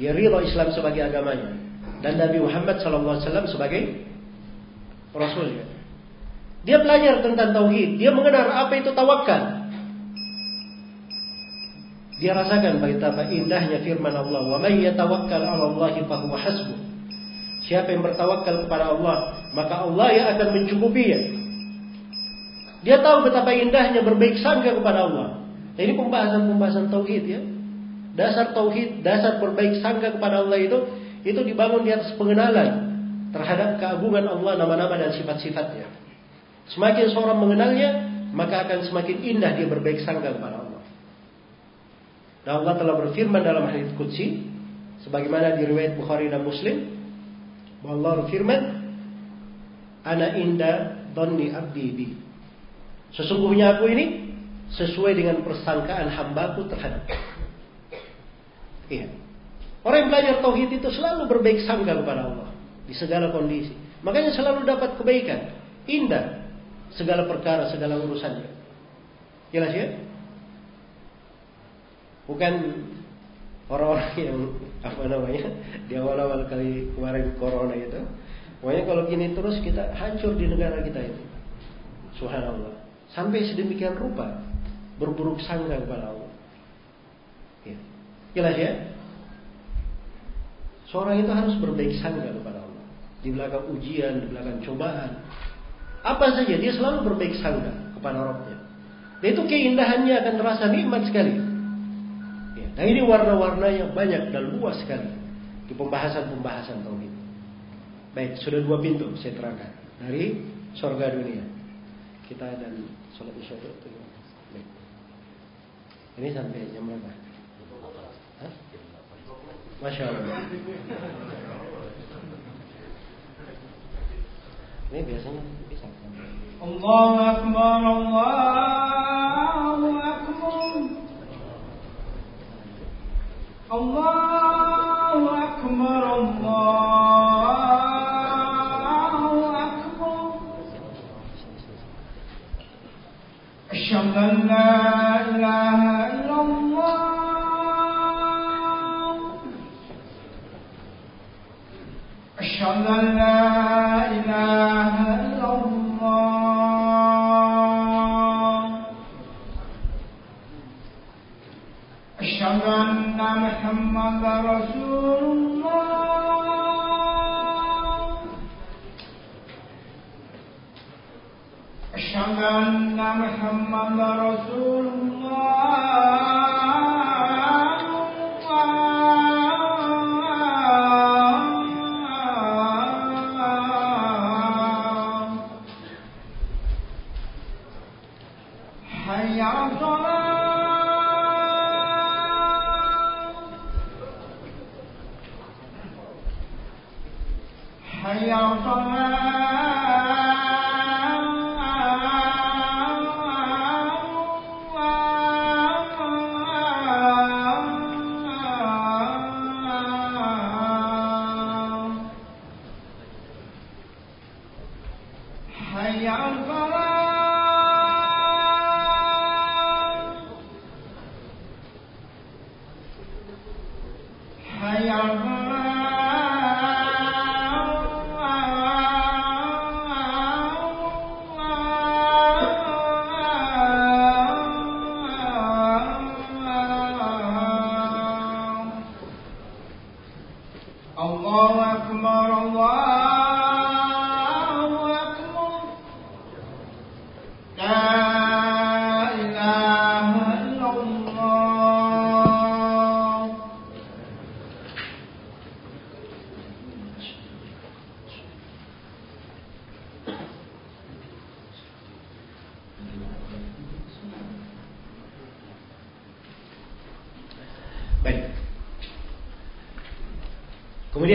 Dia ridha Islam sebagai agamanya dan Nabi Muhammad wasallam sebagai rasulnya. Dia belajar tentang tauhid, dia mengenal apa itu tawakal. Dia rasakan betapa indahnya firman Allah, "Wa may yatawakkal 'ala Allah fa huwa hasbuh." Siapa yang bertawakal kepada Allah, maka Allah yang akan mencukupinya. Dia tahu betapa indahnya berbaik sangka kepada Allah. Ini pembahasan-pembahasan tauhid ya. Dasar tauhid, dasar berbaik sangka kepada Allah itu itu dibangun di atas pengenalan terhadap keagungan Allah nama-nama dan sifat-sifatnya. Semakin seorang mengenalnya, maka akan semakin indah dia berbaik sangka kepada Allah. Dan Allah telah berfirman dalam hadis qudsi sebagaimana diriwayat Bukhari dan Muslim bahwa Allah berfirman ana inda dhanni abdi bi. Sesungguhnya aku ini sesuai dengan persangkaan hambaku terhadap. Iya. Orang yang belajar tauhid itu selalu berbaik sangka kepada Allah di segala kondisi. Makanya selalu dapat kebaikan, indah segala perkara, segala urusannya. Jelas ya? bukan orang-orang yang apa namanya di awal-awal kali kemarin corona itu pokoknya kalau gini terus kita hancur di negara kita itu subhanallah sampai sedemikian rupa berburuk sangka kepada Allah ya. jelas ya seorang itu harus berbaik sangka kepada Allah di belakang ujian di belakang cobaan apa saja dia selalu berbaik sangka kepada Rabbnya dan itu keindahannya akan terasa nikmat sekali Nah ini warna-warna yang banyak dan luas sekali di pembahasan-pembahasan tauhid. Baik, sudah dua pintu saya terangkan dari surga dunia. Kita dan sholat isya. ليس البيت جنب البحر ما شاء الله الله أكبر الله أكبر الله أكبر الله أكبر أشهد أن لا إله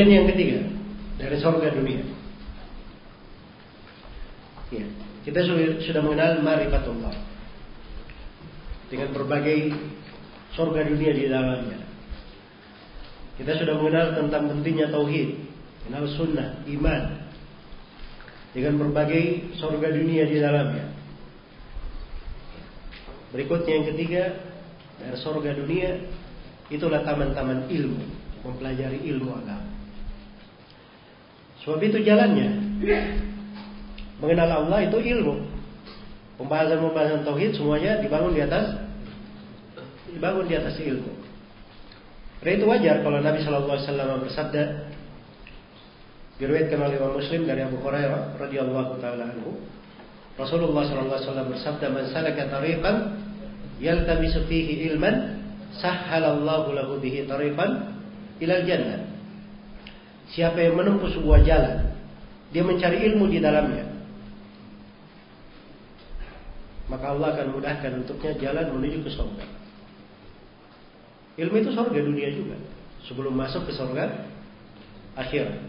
Kemudian yang ketiga dari surga dunia. Ya, kita sudah, mengenal marifatullah dengan berbagai surga dunia di dalamnya. Kita sudah mengenal tentang pentingnya tauhid, mengenal sunnah, iman dengan berbagai surga dunia di dalamnya. Berikutnya yang ketiga dari surga dunia itulah taman-taman ilmu, mempelajari ilmu agama. Sebab itu jalannya mengenal Allah itu ilmu. Pembahasan-pembahasan tauhid semuanya dibangun di atas dibangun di atas ilmu. Karena itu wajar kalau Nabi Shallallahu Alaihi Wasallam bersabda diriwayatkan oleh Imam Muslim dari Abu Hurairah radhiyallahu taala anhu Rasulullah Shallallahu Alaihi Wasallam bersabda man salaka tariqan yaltamisu fihi ilman sahhalallahu lahu bihi tariqan ilal jannah Siapa yang menempuh sebuah jalan dia mencari ilmu di dalamnya maka Allah akan mudahkan untuknya jalan menuju ke surga. Ilmu itu surga dunia juga sebelum masuk ke surga akhirat.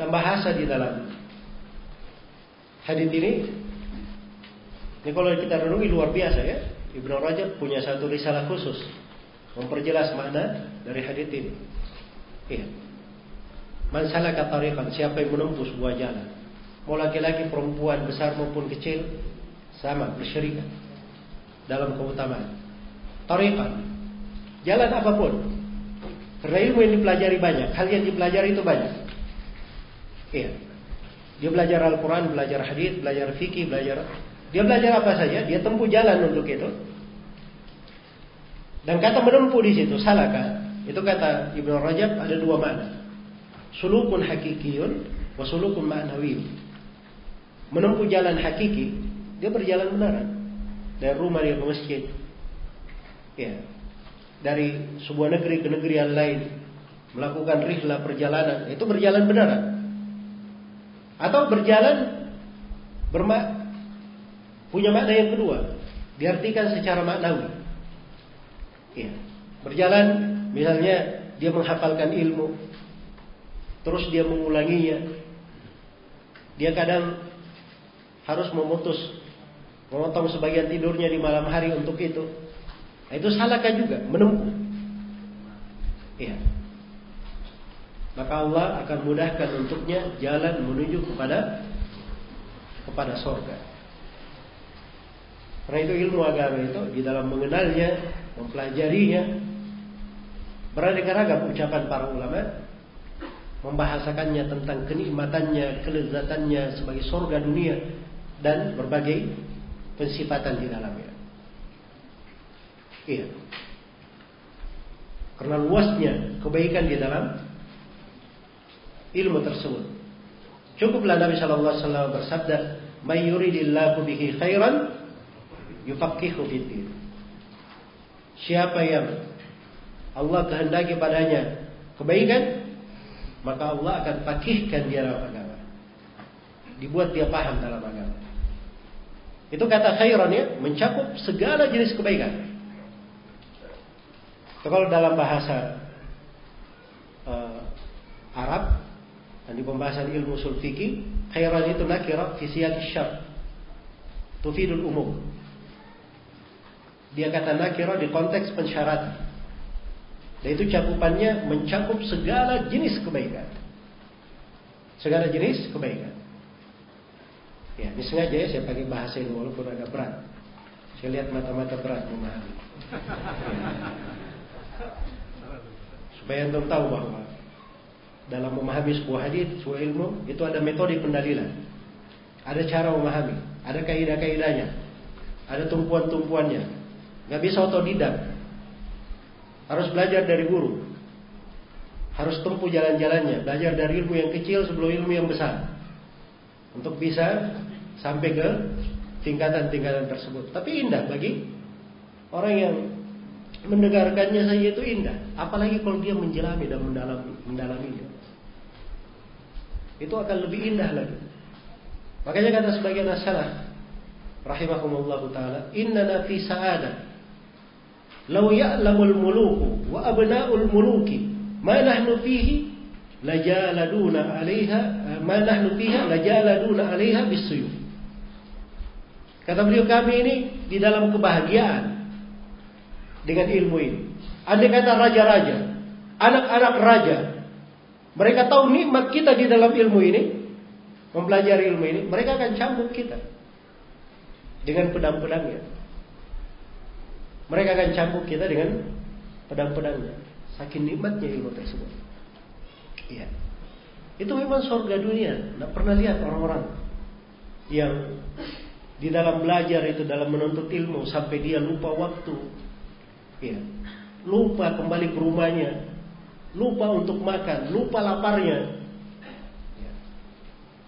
Dan bahasa di dalam hadis ini ini kalau kita renungi luar biasa ya. Ibnu Rajab punya satu risalah khusus memperjelas makna dari hadis ini. Iya. Man salaka siapa yang menempuh sebuah jalan. Mau laki-laki, perempuan, besar maupun kecil, sama bersyarikat dalam keutamaan. Tariqan, jalan apa pun. Karena ilmu yang dipelajari banyak, hal yang dipelajari itu banyak. Iya. Dia belajar Al-Quran, belajar hadis, belajar fikih, belajar dia belajar apa saja, dia tempuh jalan untuk itu. Dan kata menempuh di situ, salaka, itu kata Ibnu Rajab ada dua makna. Sulukun hakikiyun wa sulukun ma'nawi. Menempuh jalan hakiki, dia berjalan benaran. Dari rumah dia ke masjid. Ya. Dari sebuah negeri ke negeri yang lain. Melakukan rihlah perjalanan. Itu berjalan benaran. Atau berjalan bermak punya makna yang kedua. Diartikan secara maknawi. Ya. Berjalan misalnya dia menghafalkan ilmu. Terus dia mengulanginya. Dia kadang harus memutus memotong sebagian tidurnya di malam hari untuk itu. Nah, itu salahkah juga menempuh. Iya. Maka Allah akan mudahkan untuknya jalan menuju kepada kepada sorga. Karena itu ilmu agama itu di dalam mengenalnya, mempelajarinya, beraneka ragam ucapan para ulama membahasakannya tentang kenikmatannya, kelezatannya sebagai sorga dunia dan berbagai pensifatan di dalamnya. Iya. Karena luasnya kebaikan di dalam ilmu tersebut. Cukuplah Nabi Shallallahu Alaihi Wasallam bersabda, "May yuridillahu bihi khairan yufaqihu fiddin." Siapa yang Allah kehendaki padanya kebaikan, maka Allah akan pakihkan dia dalam agama. Dibuat dia paham dalam agama. Itu kata khairan ya, mencakup segala jenis kebaikan. Kalau dalam bahasa uh, Arab, Dan di pembahasan ilmu usul fikih, khairan itu nakira fi syart. Tufidul umum. Dia kata nakira di konteks pensyaratan. Dan itu cakupannya mencakup segala jenis kebaikan. Segala jenis kebaikan. Ya, ini sengaja ya saya pakai bahasa ini walaupun agak berat. Saya lihat mata-mata berat memahami. Supaya antum tahu bahwa dalam memahami sebuah hadis, sebuah ilmu itu ada metode pendalilan. Ada cara memahami, ada kaidah-kaidahnya, ada tumpuan-tumpuannya. Gak bisa otodidak. Harus belajar dari guru. Harus tempuh jalan-jalannya, belajar dari ilmu yang kecil sebelum ilmu yang besar. Untuk bisa sampai ke tingkatan-tingkatan tersebut. Tapi indah bagi orang yang mendengarkannya saja itu indah. Apalagi kalau dia menjelami dan mendalam, mendalaminya. Itu akan lebih indah lagi. Makanya kata sebagian as-salaf rahimahumullah taala, "Inna fi sa'adah law ya'lamul muluku wa abna'ul muluki ma nahnu fihi lajaladuna 'alaiha ma nahnu fiha lajaladuna 'alaiha bisuyuf." Kata beliau kami ini di dalam kebahagiaan dengan ilmu ini. Andai kata raja-raja, anak-anak raja, mereka tahu nikmat kita di dalam ilmu ini, mempelajari ilmu ini, mereka akan cambuk kita dengan pedang-pedangnya. Mereka akan cambuk kita dengan pedang-pedangnya. Saking nikmatnya ilmu tersebut. Iya. Itu memang surga dunia. Tidak pernah lihat orang-orang yang di dalam belajar itu dalam menuntut ilmu sampai dia lupa waktu ya lupa kembali ke rumahnya lupa untuk makan lupa laparnya ya.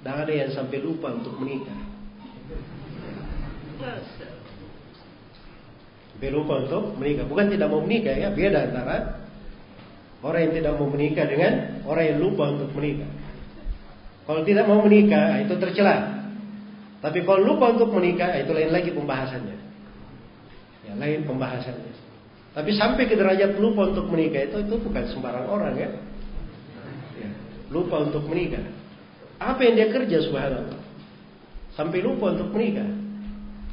dan ada yang sampai lupa untuk menikah sampai lupa untuk menikah bukan tidak mau menikah ya beda antara orang yang tidak mau menikah dengan orang yang lupa untuk menikah kalau tidak mau menikah itu tercela tapi kalau lupa untuk menikah, itu lain lagi pembahasannya. Ya, lain pembahasannya. Tapi sampai ke derajat lupa untuk menikah itu itu bukan sembarang orang ya. ya lupa untuk menikah. Apa yang dia kerja subhanallah? Sampai lupa untuk menikah.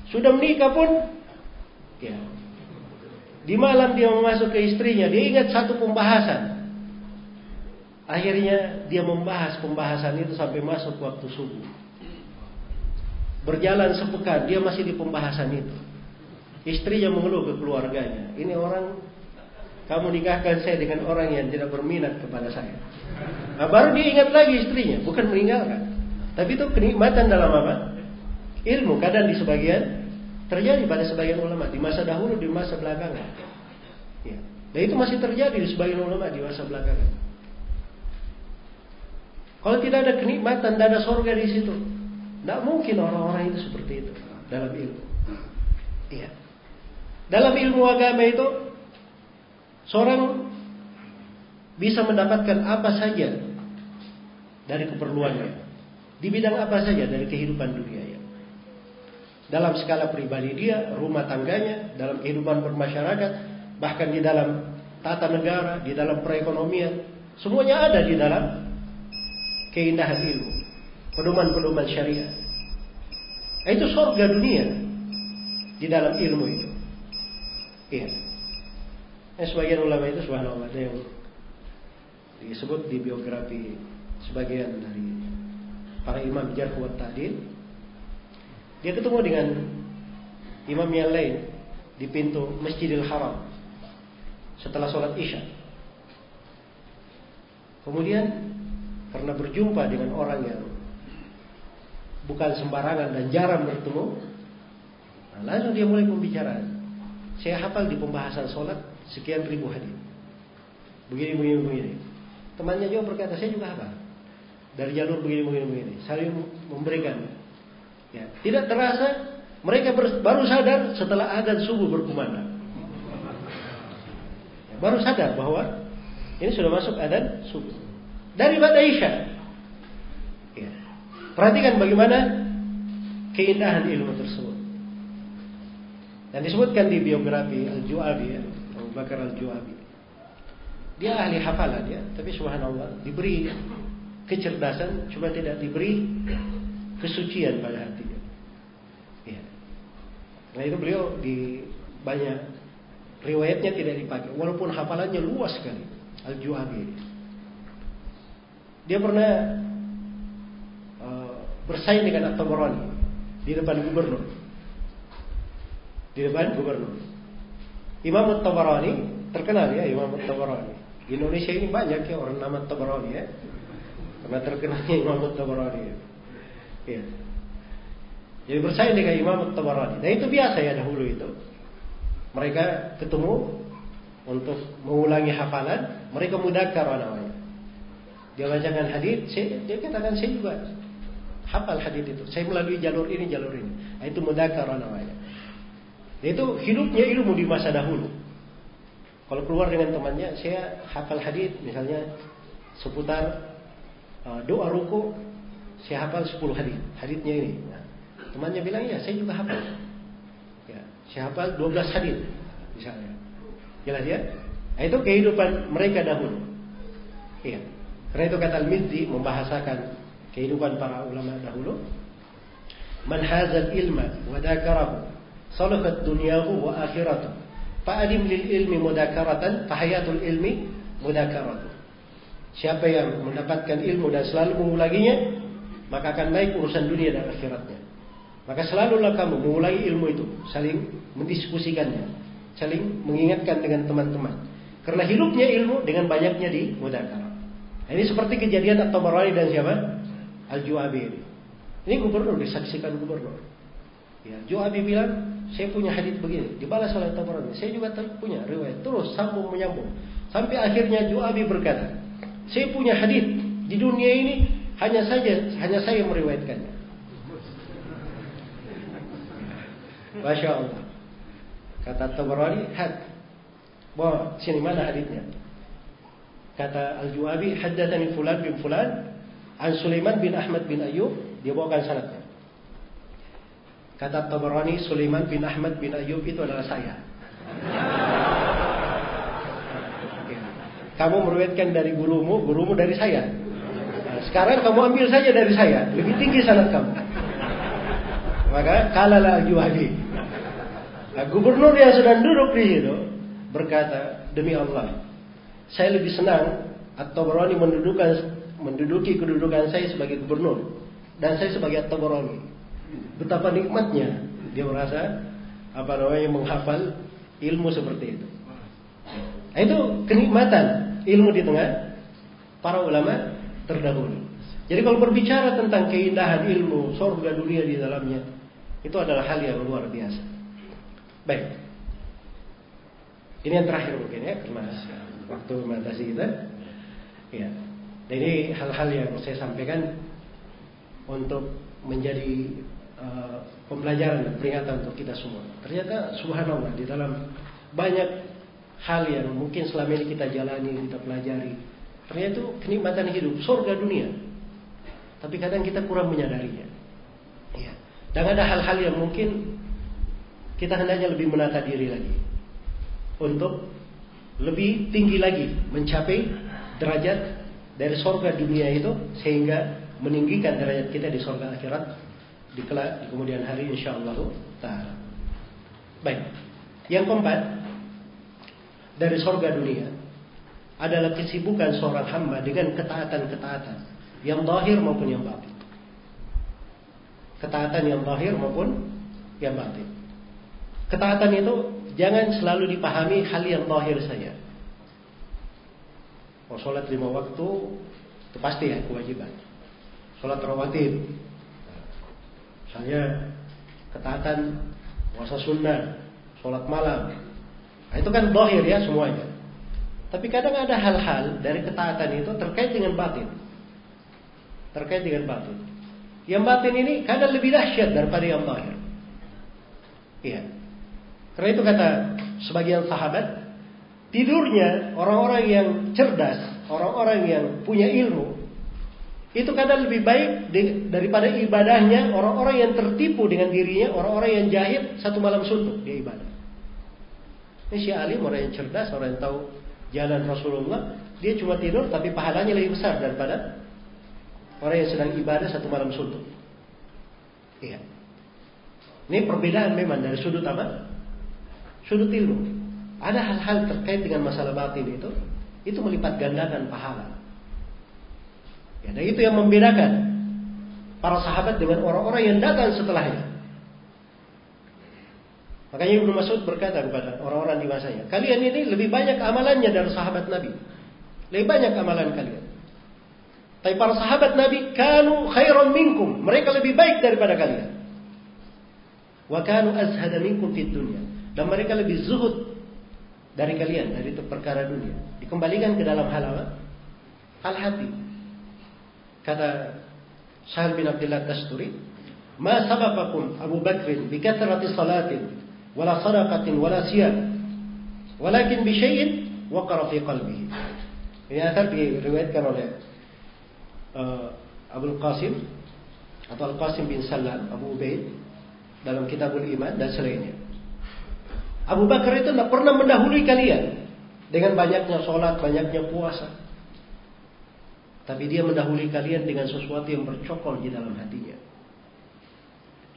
Sudah menikah pun ya. Di malam dia masuk ke istrinya, dia ingat satu pembahasan. Akhirnya dia membahas pembahasan itu sampai masuk waktu subuh. Berjalan sepekan, dia masih di pembahasan itu. Istrinya mengeluh ke keluarganya. Ini orang, kamu nikahkan saya dengan orang yang tidak berminat kepada saya. Nah, baru dia ingat lagi istrinya, bukan meninggalkan. Tapi itu kenikmatan dalam apa? Ilmu. Kadang di sebagian terjadi pada sebagian ulama di masa dahulu, di masa belakangan. Ya. Dan itu masih terjadi di sebagian ulama di masa belakangan. Kalau tidak ada kenikmatan, tidak ada sorga di situ. Tidak mungkin orang-orang itu seperti itu dalam ilmu. Iya. Dalam ilmu agama itu seorang bisa mendapatkan apa saja dari keperluannya. Di bidang apa saja dari kehidupan dunia. Dalam skala pribadi dia, rumah tangganya, dalam kehidupan bermasyarakat, bahkan di dalam tata negara, di dalam perekonomian, semuanya ada di dalam keindahan ilmu pedoman-pedoman syariat. Nah, itu surga dunia di dalam ilmu itu. Iya. Nah, sebagian ulama itu subhanallah ada yang disebut di biografi sebagian dari para imam jarh wa ta'dil. Dia ketemu dengan imam yang lain di pintu Masjidil Haram setelah sholat Isya. Kemudian karena berjumpa dengan orang yang bukan sembarangan dan jarang bertemu. Nah, langsung dia mulai pembicaraan. Saya hafal di pembahasan sholat sekian ribu hadis. Begini, begini, begini. Temannya juga berkata, saya juga hafal. Dari jalur begini, begini, begini. Saya memberikan. Ya, tidak terasa mereka baru sadar setelah adan subuh berkumandang. Ya, baru sadar bahwa ini sudah masuk adan subuh. Dari pada Isya Perhatikan bagaimana keindahan ilmu tersebut. Dan disebutkan di biografi Al-Ju'abi ya, Abu Bakar Al-Ju'abi. Dia ahli hafalan ya, tapi subhanallah diberi kecerdasan, cuma tidak diberi kesucian pada hatinya. Nah itu beliau di banyak riwayatnya tidak dipakai, walaupun hafalannya luas sekali. Al-Ju'abi. Dia pernah uh, bersaing dengan At-Tabarani di depan gubernur. Di depan gubernur. Imam At-Tabarani terkenal ya Imam At-Tabarani. Di Indonesia ini banyak ya orang nama Tabarani ya. Karena terkenalnya Imam Tabarani. Ya. Jadi bersaing dengan Imam Tabarani. Dan itu biasa ya dahulu itu. Mereka ketemu untuk mengulangi hafalan, mereka mudakar namanya. Dia bacakan hadis, dia katakan saya juga hafal hadis itu. Saya melalui jalur ini, jalur ini. Nah, itu mudakar namanya. Itu hidupnya ilmu di masa dahulu. Kalau keluar dengan temannya, saya hafal hadis misalnya seputar uh, doa ruku, saya hafal 10 hadis. Hadisnya ini. Temannya bilang, ya saya juga hafal. Ya, saya hafal 12 hadis misalnya. Jelas ya? Nah, itu kehidupan mereka dahulu. Iya. Karena itu kata Al-Mizzi membahasakan kehidupan para ulama dahulu. Man hazal ilma wa dakarahu salahat dunyahu wa akhiratuh. Fa'adim lil ilmi mudakaratan fahayatul ilmi mudakaratu. Siapa yang mendapatkan ilmu dan selalu mengulanginya, maka akan baik urusan dunia dan akhiratnya. Maka selalulah kamu mengulangi ilmu itu, saling mendiskusikannya, saling mengingatkan dengan teman-teman. Karena hidupnya ilmu dengan banyaknya di mudakara. Nah, ini seperti kejadian At-Tabarani dan siapa? Al-Ju'abi ini. Ini gubernur disaksikan gubernur. Ya, Ju'abi bilang, saya punya hadis begini, dibalas oleh Tabarani. Saya juga punya riwayat. Terus sambung menyambung. Sampai akhirnya Ju'abi berkata, saya punya hadis di dunia ini hanya saja hanya saya meriwayatkannya. Masya Allah. Kata Tabarani, had. Wah, sini mana hadisnya? Kata Al-Ju'abi, haddatsani fulan bin fulan an Sulaiman bin Ahmad bin Ayyub, dia bawakan sanadnya. Kata Tabarani, Sulaiman bin Ahmad bin Ayyub itu adalah saya. Kamu meriwayatkan dari gurumu, gurumu dari saya. Nah, sekarang kamu ambil saja dari saya, lebih tinggi sanad kamu. Maka kalalah Al-Ju'abi. Nah, gubernur yang sedang duduk di situ berkata, demi Allah, saya lebih senang At-Tabarani mendudukan menduduki kedudukan saya sebagai gubernur dan saya sebagai At-Tabarani. Betapa nikmatnya dia merasa apa namanya menghafal ilmu seperti itu. Nah, itu kenikmatan ilmu di tengah para ulama terdahulu. Jadi kalau berbicara tentang keindahan ilmu, surga dunia di dalamnya, itu adalah hal yang luar biasa. Baik. Ini yang terakhir mungkin ya, karena waktu membatasi kita. Ya. Ini hal-hal yang saya sampaikan untuk menjadi uh, pembelajaran peringatan untuk kita semua. Ternyata subhanallah di dalam banyak hal yang mungkin selama ini kita jalani, kita pelajari. Ternyata itu kenikmatan hidup, surga dunia. Tapi kadang kita kurang menyadarinya. Ya. Dan ada hal-hal yang mungkin kita hendaknya lebih menata diri lagi. Untuk lebih tinggi lagi mencapai derajat dari surga dunia itu sehingga meninggikan derajat kita di surga akhirat di kelak di kemudian hari insyaallah taala. Baik. Yang keempat dari surga dunia adalah kesibukan seorang hamba dengan ketaatan-ketaatan yang zahir maupun yang batin. Ketaatan yang zahir maupun yang batin. Ketaatan itu jangan selalu dipahami hal yang zahir saja. Oh, sholat lima waktu itu pasti ya kewajiban. Sholat rawatib, misalnya ketaatan puasa sunnah, sholat malam. Nah, itu kan zahir ya semuanya. Tapi kadang ada hal-hal dari ketaatan itu terkait dengan batin. Terkait dengan batin. Yang batin ini kadang lebih dahsyat daripada yang zahir. Iya. Karena itu kata sebagian sahabat, tidurnya orang-orang yang cerdas, orang-orang yang punya ilmu, itu kadang lebih baik daripada ibadahnya orang-orang yang tertipu dengan dirinya, orang-orang yang jahil satu malam suntuk dia ibadah. Ini si alim orang yang cerdas, orang yang tahu jalan Rasulullah, dia cuma tidur tapi pahalanya lebih besar daripada Orang yang sedang ibadah satu malam suntuk. Iya. Ini perbedaan memang dari sudut apa? Sudut ilmu. Ada hal-hal terkait dengan masalah batin itu, itu melipat gandakan pahala. Ya, dan itu yang membedakan para sahabat dengan orang-orang yang datang setelahnya. Makanya Ibnu Mas'ud berkata kepada orang-orang di masanya, kalian ini lebih banyak amalannya dari sahabat Nabi. Lebih banyak amalan kalian. Tapi para sahabat Nabi kanu khairan minkum. Mereka lebih baik daripada kalian. Wa kanu azhada minkum fid dunya. Dan mereka lebih zuhud dari kalian dari perkara dunia. Dikembalikan ke dalam hal apa? Hal hati. Kata Sahal bin Abdullah Tasturi, "Ma sababakum Abu Bakr bi kathrati salatin wala sadaqatin wala siyam, walakin bi syai'in waqara fi qalbihi." Ini asal diriwayatkan oleh uh, Abu Qasim atau Al Qasim bin Salam Abu Ubaid dalam Kitabul Iman dan selainnya. Abu Bakar itu tidak pernah mendahului kalian dengan banyaknya sholat, banyaknya puasa. Tapi dia mendahului kalian dengan sesuatu yang bercokol di dalam hatinya.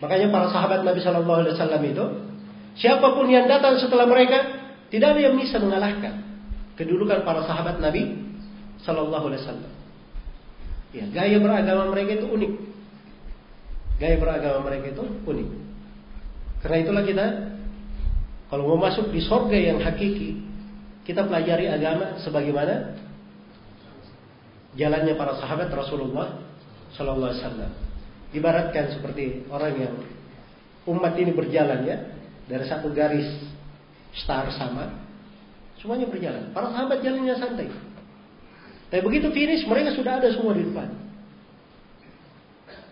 Makanya para sahabat Nabi Shallallahu Alaihi Wasallam itu, siapa pun yang datang setelah mereka, tidak ada yang bisa mengalahkan kedudukan para sahabat Nabi Shallallahu Alaihi Wasallam. Ya, gaya beragama mereka itu unik. Gaya beragama mereka itu unik. Karena itulah kita kalau mau masuk di sorga yang hakiki, kita pelajari agama sebagaimana jalannya para sahabat Rasulullah Sallallahu Alaihi Wasallam. Ibaratkan seperti orang yang umat ini berjalan ya dari satu garis star sama, semuanya berjalan. Para sahabat jalannya santai. Tapi begitu finish mereka sudah ada semua di depan.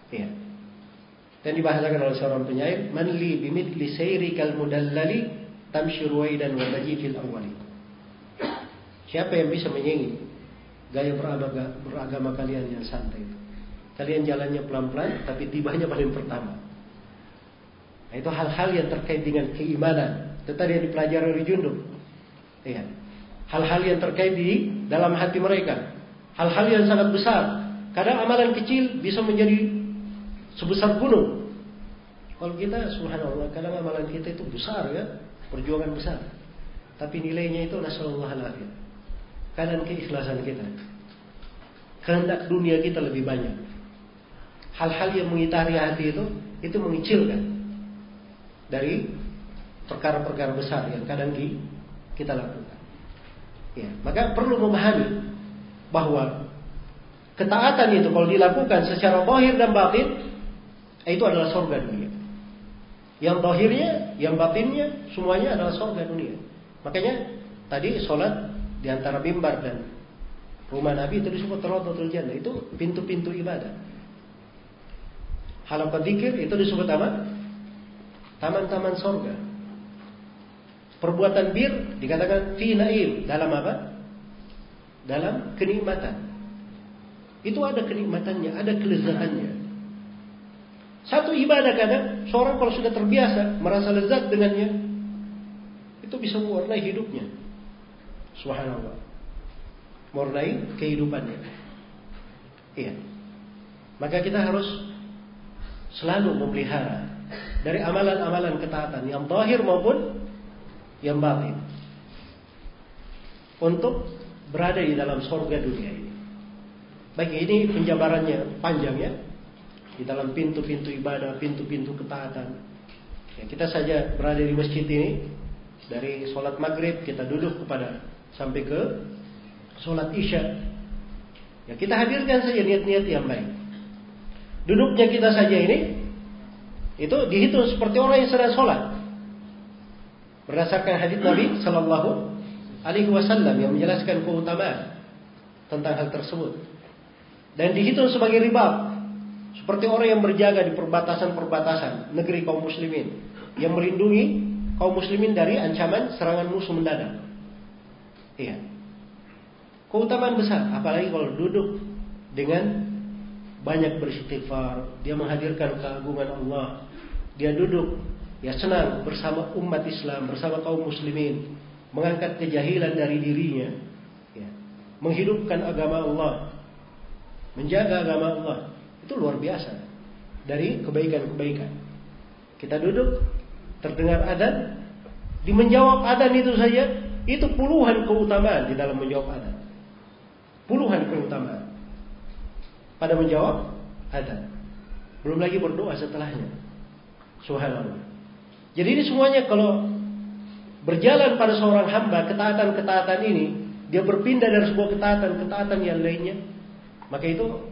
Iya. Dan dibahasakan oleh seorang penyair, "Manli bimithli sayrikal mudallali tamshi ruwaidan wa fil awwali." Siapa yang bisa menyanyi gaya beragama, beragama kalian yang santai. Kalian jalannya pelan-pelan, tapi tibanya paling pertama. Nah, itu hal-hal yang terkait dengan keimanan. Itu tadi yang dipelajari oleh Junduk. Iya. Hal-hal yang terkait di dalam hati mereka. Hal-hal yang sangat besar. Kadang amalan kecil bisa menjadi sebesar gunung. Kalau kita, subhanallah, kadang amalan kita itu besar ya. Perjuangan besar. Tapi nilainya itu nasallallahu alaihi keadaan keikhlasan kita. Kehendak dunia kita lebih banyak. Hal-hal yang mengitari hati itu, itu mengicilkan dari perkara-perkara besar yang kadang kita lakukan. Ya, maka perlu memahami bahwa ketaatan itu kalau dilakukan secara zahir dan batin itu adalah surga dunia. Yang zahirnya, yang batinnya semuanya adalah surga dunia. Makanya tadi sholat di antara mimbar dan rumah Nabi itu disebut Rawdatul Jannah. Itu pintu-pintu ibadah. Halaman zikir itu disebut apa? Taman-taman sorga. Perbuatan bir dikatakan fi naim dalam apa? Dalam kenikmatan. Itu ada kenikmatannya, ada kelezatannya. Satu ibadah kadang seorang kalau sudah terbiasa merasa lezat dengannya, itu bisa mewarnai hidupnya. Subhanallah. Mewarnai kehidupannya. Iya. Maka kita harus selalu memelihara dari amalan-amalan ketaatan yang zahir maupun yang batin untuk berada di dalam sorga dunia ini. Baik ini penjabarannya panjang ya di dalam pintu-pintu ibadah, pintu-pintu ketaatan. Ya, kita saja berada di masjid ini dari sholat maghrib kita duduk kepada sampai ke sholat isya. Ya kita hadirkan saja niat-niat yang baik. Duduknya kita saja ini itu dihitung seperti orang yang sedang sholat. Berdasarkan hadis Nabi Shallallahu Alaihi Wasallam yang menjelaskan keutamaan tentang hal tersebut. Dan dihitung sebagai riba seperti orang yang berjaga di perbatasan-perbatasan negeri kaum muslimin yang melindungi kaum muslimin dari ancaman serangan musuh mendadak. Iya. Keutamaan besar, apalagi kalau duduk dengan banyak beristighfar, dia menghadirkan keagungan Allah. Dia duduk ya senang bersama umat Islam, bersama kaum muslimin, mengangkat kejahilan dari dirinya, ya. menghidupkan agama Allah. menjaga agama Allah. Itu luar biasa. Dari kebaikan-kebaikan. Kita duduk, terdengar adan, di menjawab adan itu saja, itu puluhan keutamaan di dalam menjawab adan. Puluhan keutamaan. Pada menjawab adan. Belum lagi berdoa setelahnya. Subhanallah. Jadi ini semuanya kalau berjalan pada seorang hamba ketaatan-ketaatan ini, dia berpindah dari sebuah ketaatan-ketaatan yang lainnya, maka itu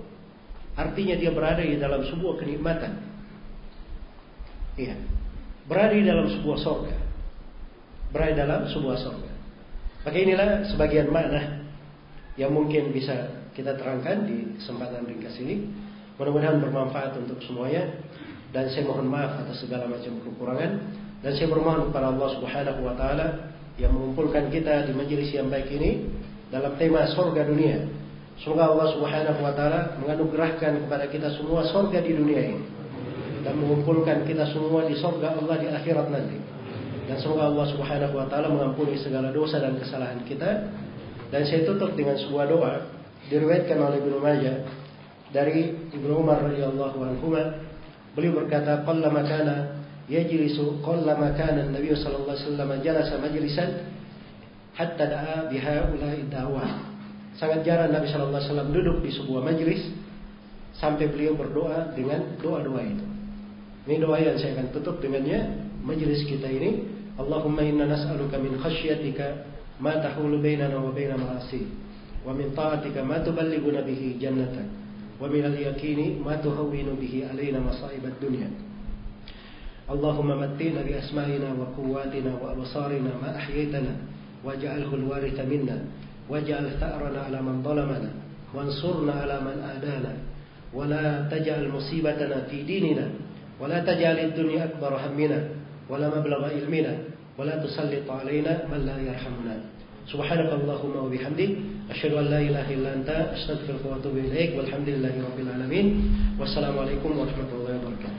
artinya dia berada di dalam sebuah kenikmatan. Iya. Berada di dalam sebuah sorga. Berada dalam sebuah sorga. Maka inilah sebagian makna yang mungkin bisa kita terangkan di kesempatan ringkas ini. Mudah-mudahan bermanfaat untuk semuanya. Dan saya mohon maaf atas segala macam kekurangan. Dan saya bermohon kepada Allah Subhanahu wa taala yang mengumpulkan kita di majelis yang baik ini dalam tema sorga dunia. Semoga Allah Subhanahu wa taala menganugerahkan kepada kita semua sorga di dunia ini dan mengumpulkan kita semua di sorga Allah di akhirat nanti. Dan semoga Allah Subhanahu wa taala mengampuni segala dosa dan kesalahan kita. Dan saya tutup dengan sebuah doa diriwayatkan oleh Ibnu Majah dari Ibnu Umar radhiyallahu anhu. Beliau berkata, "Qallama kana yajlisu qallama kana Nabi sallallahu alaihi wasallam jalasa majlisan hatta da'a bihaula'i da'wah." Sangat jarang Nabi Shallallahu Alaihi Wasallam duduk di sebuah majelis sampai beliau berdoa dengan doa-doa itu. Ini doa yang saya akan tutup dengannya majelis kita ini. Allahumma inna nas'aluka min khasyatika ma tahulu bainana wa baina ma'asi wa min ta'atika ma tuballighuna bihi jannatak wa min al-yaqini ma tuhawwinu bihi alaina masa'ib ad-dunya. اللهم متنا بأسمائنا وقواتنا وأبصارنا ما أحييتنا واجعله الوارث منا واجعل ثأرنا على من ظلمنا وانصرنا على من آدانا ولا تجعل مصيبتنا في ديننا ولا تجعل الدنيا أكبر همنا ولا مبلغ علمنا ولا تسلط علينا من لا يرحمنا. سبحانك اللهم وبحمدك أشهد أن لا إله إلا أنت أستغفرك وأتوب إليك والحمد لله رب العالمين. والسلام عليكم ورحمة الله وبركاته.